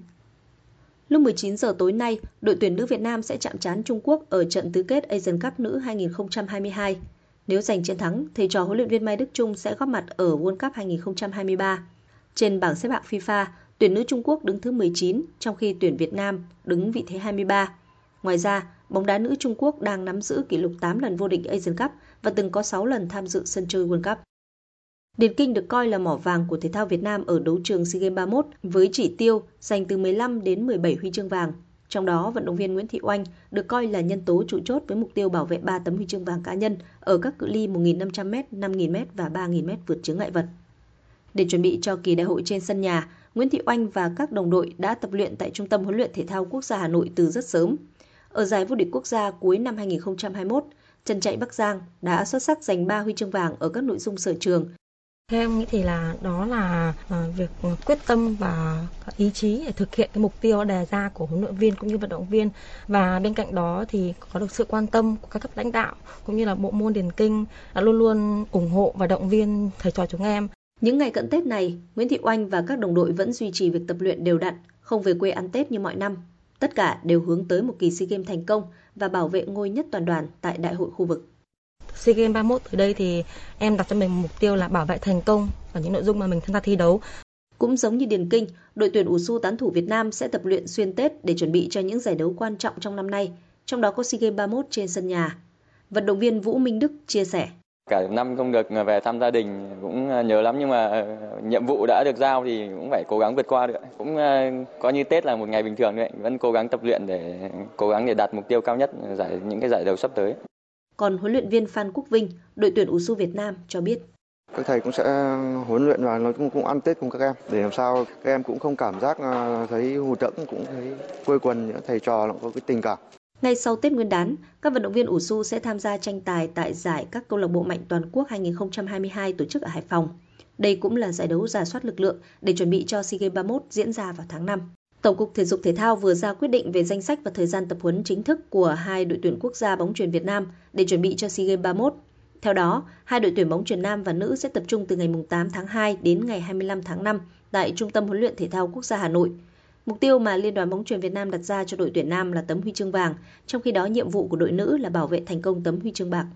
Lúc 19 giờ tối nay, đội tuyển nữ Việt Nam sẽ chạm trán Trung Quốc ở trận tứ kết Asian Cup nữ 2022. Nếu giành chiến thắng, thầy trò huấn luyện viên Mai Đức Chung sẽ góp mặt ở World Cup 2023. Trên bảng xếp hạng FIFA, tuyển nữ Trung Quốc đứng thứ 19, trong khi tuyển Việt Nam đứng vị thế 23. Ngoài ra, bóng đá nữ Trung Quốc đang nắm giữ kỷ lục 8 lần vô địch Asian Cup và từng có 6 lần tham dự sân chơi World Cup. Điền Kinh được coi là mỏ vàng của thể thao Việt Nam ở đấu trường SEA Games 31 với chỉ tiêu giành từ 15 đến 17 huy chương vàng. Trong đó, vận động viên Nguyễn Thị Oanh được coi là nhân tố trụ chốt với mục tiêu bảo vệ 3 tấm huy chương vàng cá nhân ở các cự ly 1.500m, 5.000m và 3.000m vượt chướng ngại vật. Để chuẩn bị cho kỳ đại hội trên sân nhà, Nguyễn Thị Oanh và các đồng đội đã tập luyện tại Trung tâm huấn luyện thể thao quốc gia Hà Nội từ rất sớm. Ở giải vô địch quốc gia cuối năm 2021, Trần chạy Bắc Giang đã xuất sắc giành 3 huy chương vàng ở các nội dung sở trường. Theo em nghĩ thì là đó là ờ, việc quyết tâm và ý chí để thực hiện cái mục tiêu đề ra của huấn luyện viên cũng như vận động viên và bên cạnh đó thì có được sự quan tâm của các cấp lãnh đạo cũng như là bộ môn điền kinh đã luôn luôn ủng hộ và động viên thầy trò chúng em. Những ngày cận Tết này, Nguyễn Thị Oanh và các đồng đội vẫn duy trì việc tập luyện đều đặn, không về quê ăn Tết như mọi năm. Tất cả đều hướng tới một kỳ SEA Games thành công và bảo vệ ngôi nhất toàn đoàn tại đại hội khu vực. SEA Games 31 tới đây thì em đặt cho mình mục tiêu là bảo vệ thành công ở những nội dung mà mình tham gia thi đấu. Cũng giống như Điền Kinh, đội tuyển ủ su tán thủ Việt Nam sẽ tập luyện xuyên Tết để chuẩn bị cho những giải đấu quan trọng trong năm nay, trong đó có SEA Games 31 trên sân nhà. Vận động viên Vũ Minh Đức chia sẻ. Cả năm không được về thăm gia đình cũng nhớ lắm nhưng mà ờ, nhiệm vụ đã được giao thì cũng phải cố gắng vượt qua được. Cũng ờ, coi như Tết là một ngày bình thường đấy, vẫn cố gắng tập luyện để cố gắng để đạt mục tiêu cao nhất giải những cái giải đấu sắp tới. Còn huấn luyện viên Phan Quốc Vinh, đội tuyển ủ su Việt Nam cho biết các thầy cũng sẽ huấn luyện và nói chung cũng ăn Tết cùng các em để làm sao các em cũng không cảm giác ờ, thấy hụt hẫng cũng thấy quây quần những thầy trò có cái tình cảm. Ngay sau Tết Nguyên đán, các vận động viên ủ su sẽ tham gia tranh tài tại giải các câu lạc bộ mạnh toàn quốc 2022 tổ chức ở Hải Phòng. Đây cũng là giải đấu giả soát lực lượng để chuẩn bị cho SEA Games 31 diễn ra vào tháng 5. Tổng cục Thể dục Thể thao vừa ra quyết định về danh sách và thời gian tập huấn chính thức của hai đội tuyển quốc gia bóng chuyền Việt Nam để chuẩn bị cho SEA Games 31. Theo đó, hai đội tuyển bóng chuyền nam và nữ sẽ tập trung từ ngày 8 tháng 2 đến ngày 25 tháng 5 tại Trung tâm huấn luyện thể thao quốc gia Hà Nội. Mục tiêu mà Liên đoàn bóng chuyền Việt Nam đặt ra cho đội tuyển nam là tấm huy chương vàng, trong khi đó nhiệm vụ của đội nữ là bảo vệ thành công tấm huy chương bạc.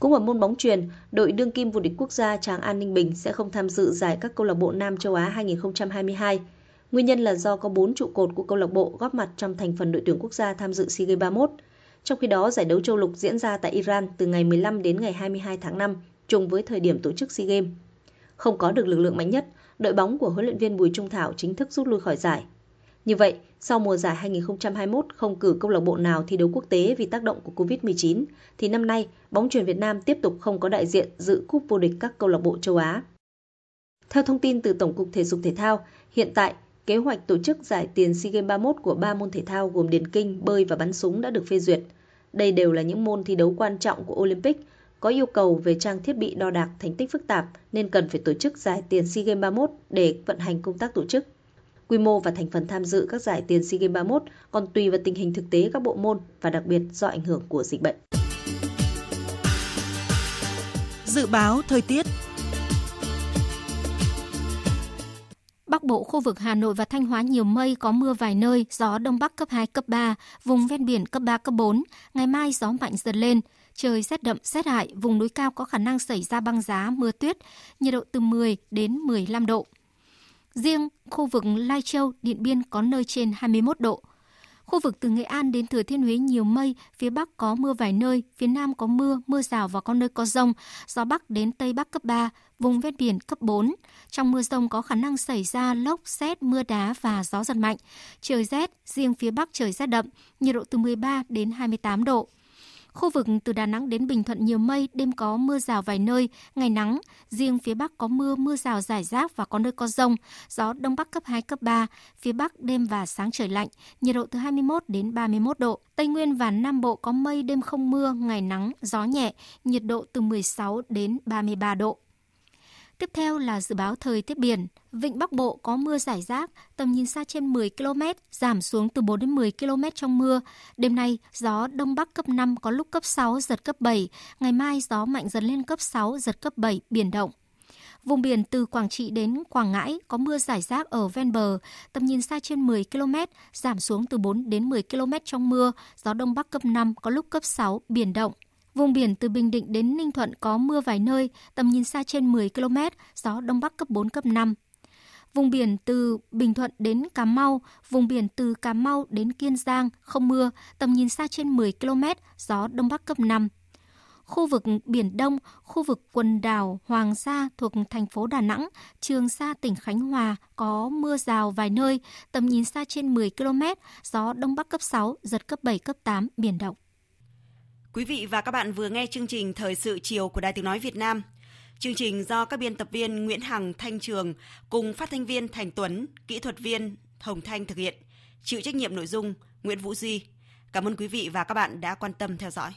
Cũng ở môn bóng chuyền, đội đương kim vô địch quốc gia Tràng An Ninh Bình sẽ không tham dự giải các câu lạc bộ Nam châu Á 2022. Nguyên nhân là do có 4 trụ cột của câu lạc bộ góp mặt trong thành phần đội tuyển quốc gia tham dự SEA Games 31. Trong khi đó, giải đấu châu lục diễn ra tại Iran từ ngày 15 đến ngày 22 tháng 5, trùng với thời điểm tổ chức SEA Games. Không có được lực lượng mạnh nhất, đội bóng của huấn luyện viên Bùi Trung Thảo chính thức rút lui khỏi giải. Như vậy, sau mùa giải 2021 không cử câu lạc bộ nào thi đấu quốc tế vì tác động của Covid-19, thì năm nay bóng chuyền Việt Nam tiếp tục không có đại diện dự cúp vô địch các câu lạc bộ châu Á. Theo thông tin từ Tổng cục Thể dục Thể thao, hiện tại kế hoạch tổ chức giải tiền SEA Games 31 của ba môn thể thao gồm điền kinh, bơi và bắn súng đã được phê duyệt. Đây đều là những môn thi đấu quan trọng của Olympic, có yêu cầu về trang thiết bị đo đạc thành tích phức tạp nên cần phải tổ chức giải tiền SEA Games 31 để vận hành công tác tổ chức. Quy mô và thành phần tham dự các giải tiền SEA Games 31 còn tùy vào tình hình thực tế các bộ môn và đặc biệt do ảnh hưởng của dịch bệnh. Dự báo thời tiết Bắc Bộ, khu vực Hà Nội và Thanh Hóa nhiều mây, có mưa vài nơi, gió Đông Bắc cấp 2, cấp 3, vùng ven biển cấp 3, cấp 4. Ngày mai gió mạnh dần lên, trời rét đậm, rét hại, vùng núi cao có khả năng xảy ra băng giá, mưa tuyết, nhiệt độ từ 10 đến 15 độ. Riêng khu vực Lai Châu, Điện Biên có nơi trên 21 độ. Khu vực từ Nghệ An đến Thừa Thiên Huế nhiều mây, phía Bắc có mưa vài nơi, phía Nam có mưa, mưa rào và có nơi có rông, gió Bắc đến Tây Bắc cấp 3, vùng ven biển cấp 4. Trong mưa rông có khả năng xảy ra lốc, xét, mưa đá và gió giật mạnh. Trời rét, riêng phía Bắc trời rét đậm, nhiệt độ từ 13 đến 28 độ. Khu vực từ Đà Nẵng đến Bình Thuận nhiều mây, đêm có mưa rào vài nơi, ngày nắng, riêng phía Bắc có mưa, mưa rào rải rác và có nơi có rông, gió Đông Bắc cấp 2, cấp 3, phía Bắc đêm và sáng trời lạnh, nhiệt độ từ 21 đến 31 độ. Tây Nguyên và Nam Bộ có mây, đêm không mưa, ngày nắng, gió nhẹ, nhiệt độ từ 16 đến 33 độ. Tiếp theo là dự báo thời tiết biển. Vịnh Bắc Bộ có mưa rải rác, tầm nhìn xa trên 10 km, giảm xuống từ 4 đến 10 km trong mưa. Đêm nay, gió Đông Bắc cấp 5 có lúc cấp 6, giật cấp 7. Ngày mai, gió mạnh dần lên cấp 6, giật cấp 7, biển động. Vùng biển từ Quảng Trị đến Quảng Ngãi có mưa rải rác ở ven bờ, tầm nhìn xa trên 10 km, giảm xuống từ 4 đến 10 km trong mưa, gió Đông Bắc cấp 5 có lúc cấp 6, biển động. Vùng biển từ Bình Định đến Ninh Thuận có mưa vài nơi, tầm nhìn xa trên 10 km, gió Đông Bắc cấp 4, cấp 5. Vùng biển từ Bình Thuận đến Cà Mau, vùng biển từ Cà Mau đến Kiên Giang không mưa, tầm nhìn xa trên 10 km, gió Đông Bắc cấp 5. Khu vực Biển Đông, khu vực quần đảo Hoàng Sa thuộc thành phố Đà Nẵng, Trường Sa tỉnh Khánh Hòa có mưa rào vài nơi, tầm nhìn xa trên 10 km, gió Đông Bắc cấp 6, giật cấp 7, cấp 8, biển động. Quý vị và các bạn vừa nghe chương trình Thời sự chiều của Đài Tiếng Nói Việt Nam. Chương trình do các biên tập viên Nguyễn Hằng, Thanh Trường cùng phát thanh viên Thành Tuấn, kỹ thuật viên Hồng Thanh thực hiện. Chịu trách nhiệm nội dung Nguyễn Vũ Duy. Cảm ơn quý vị và các bạn đã quan tâm theo dõi.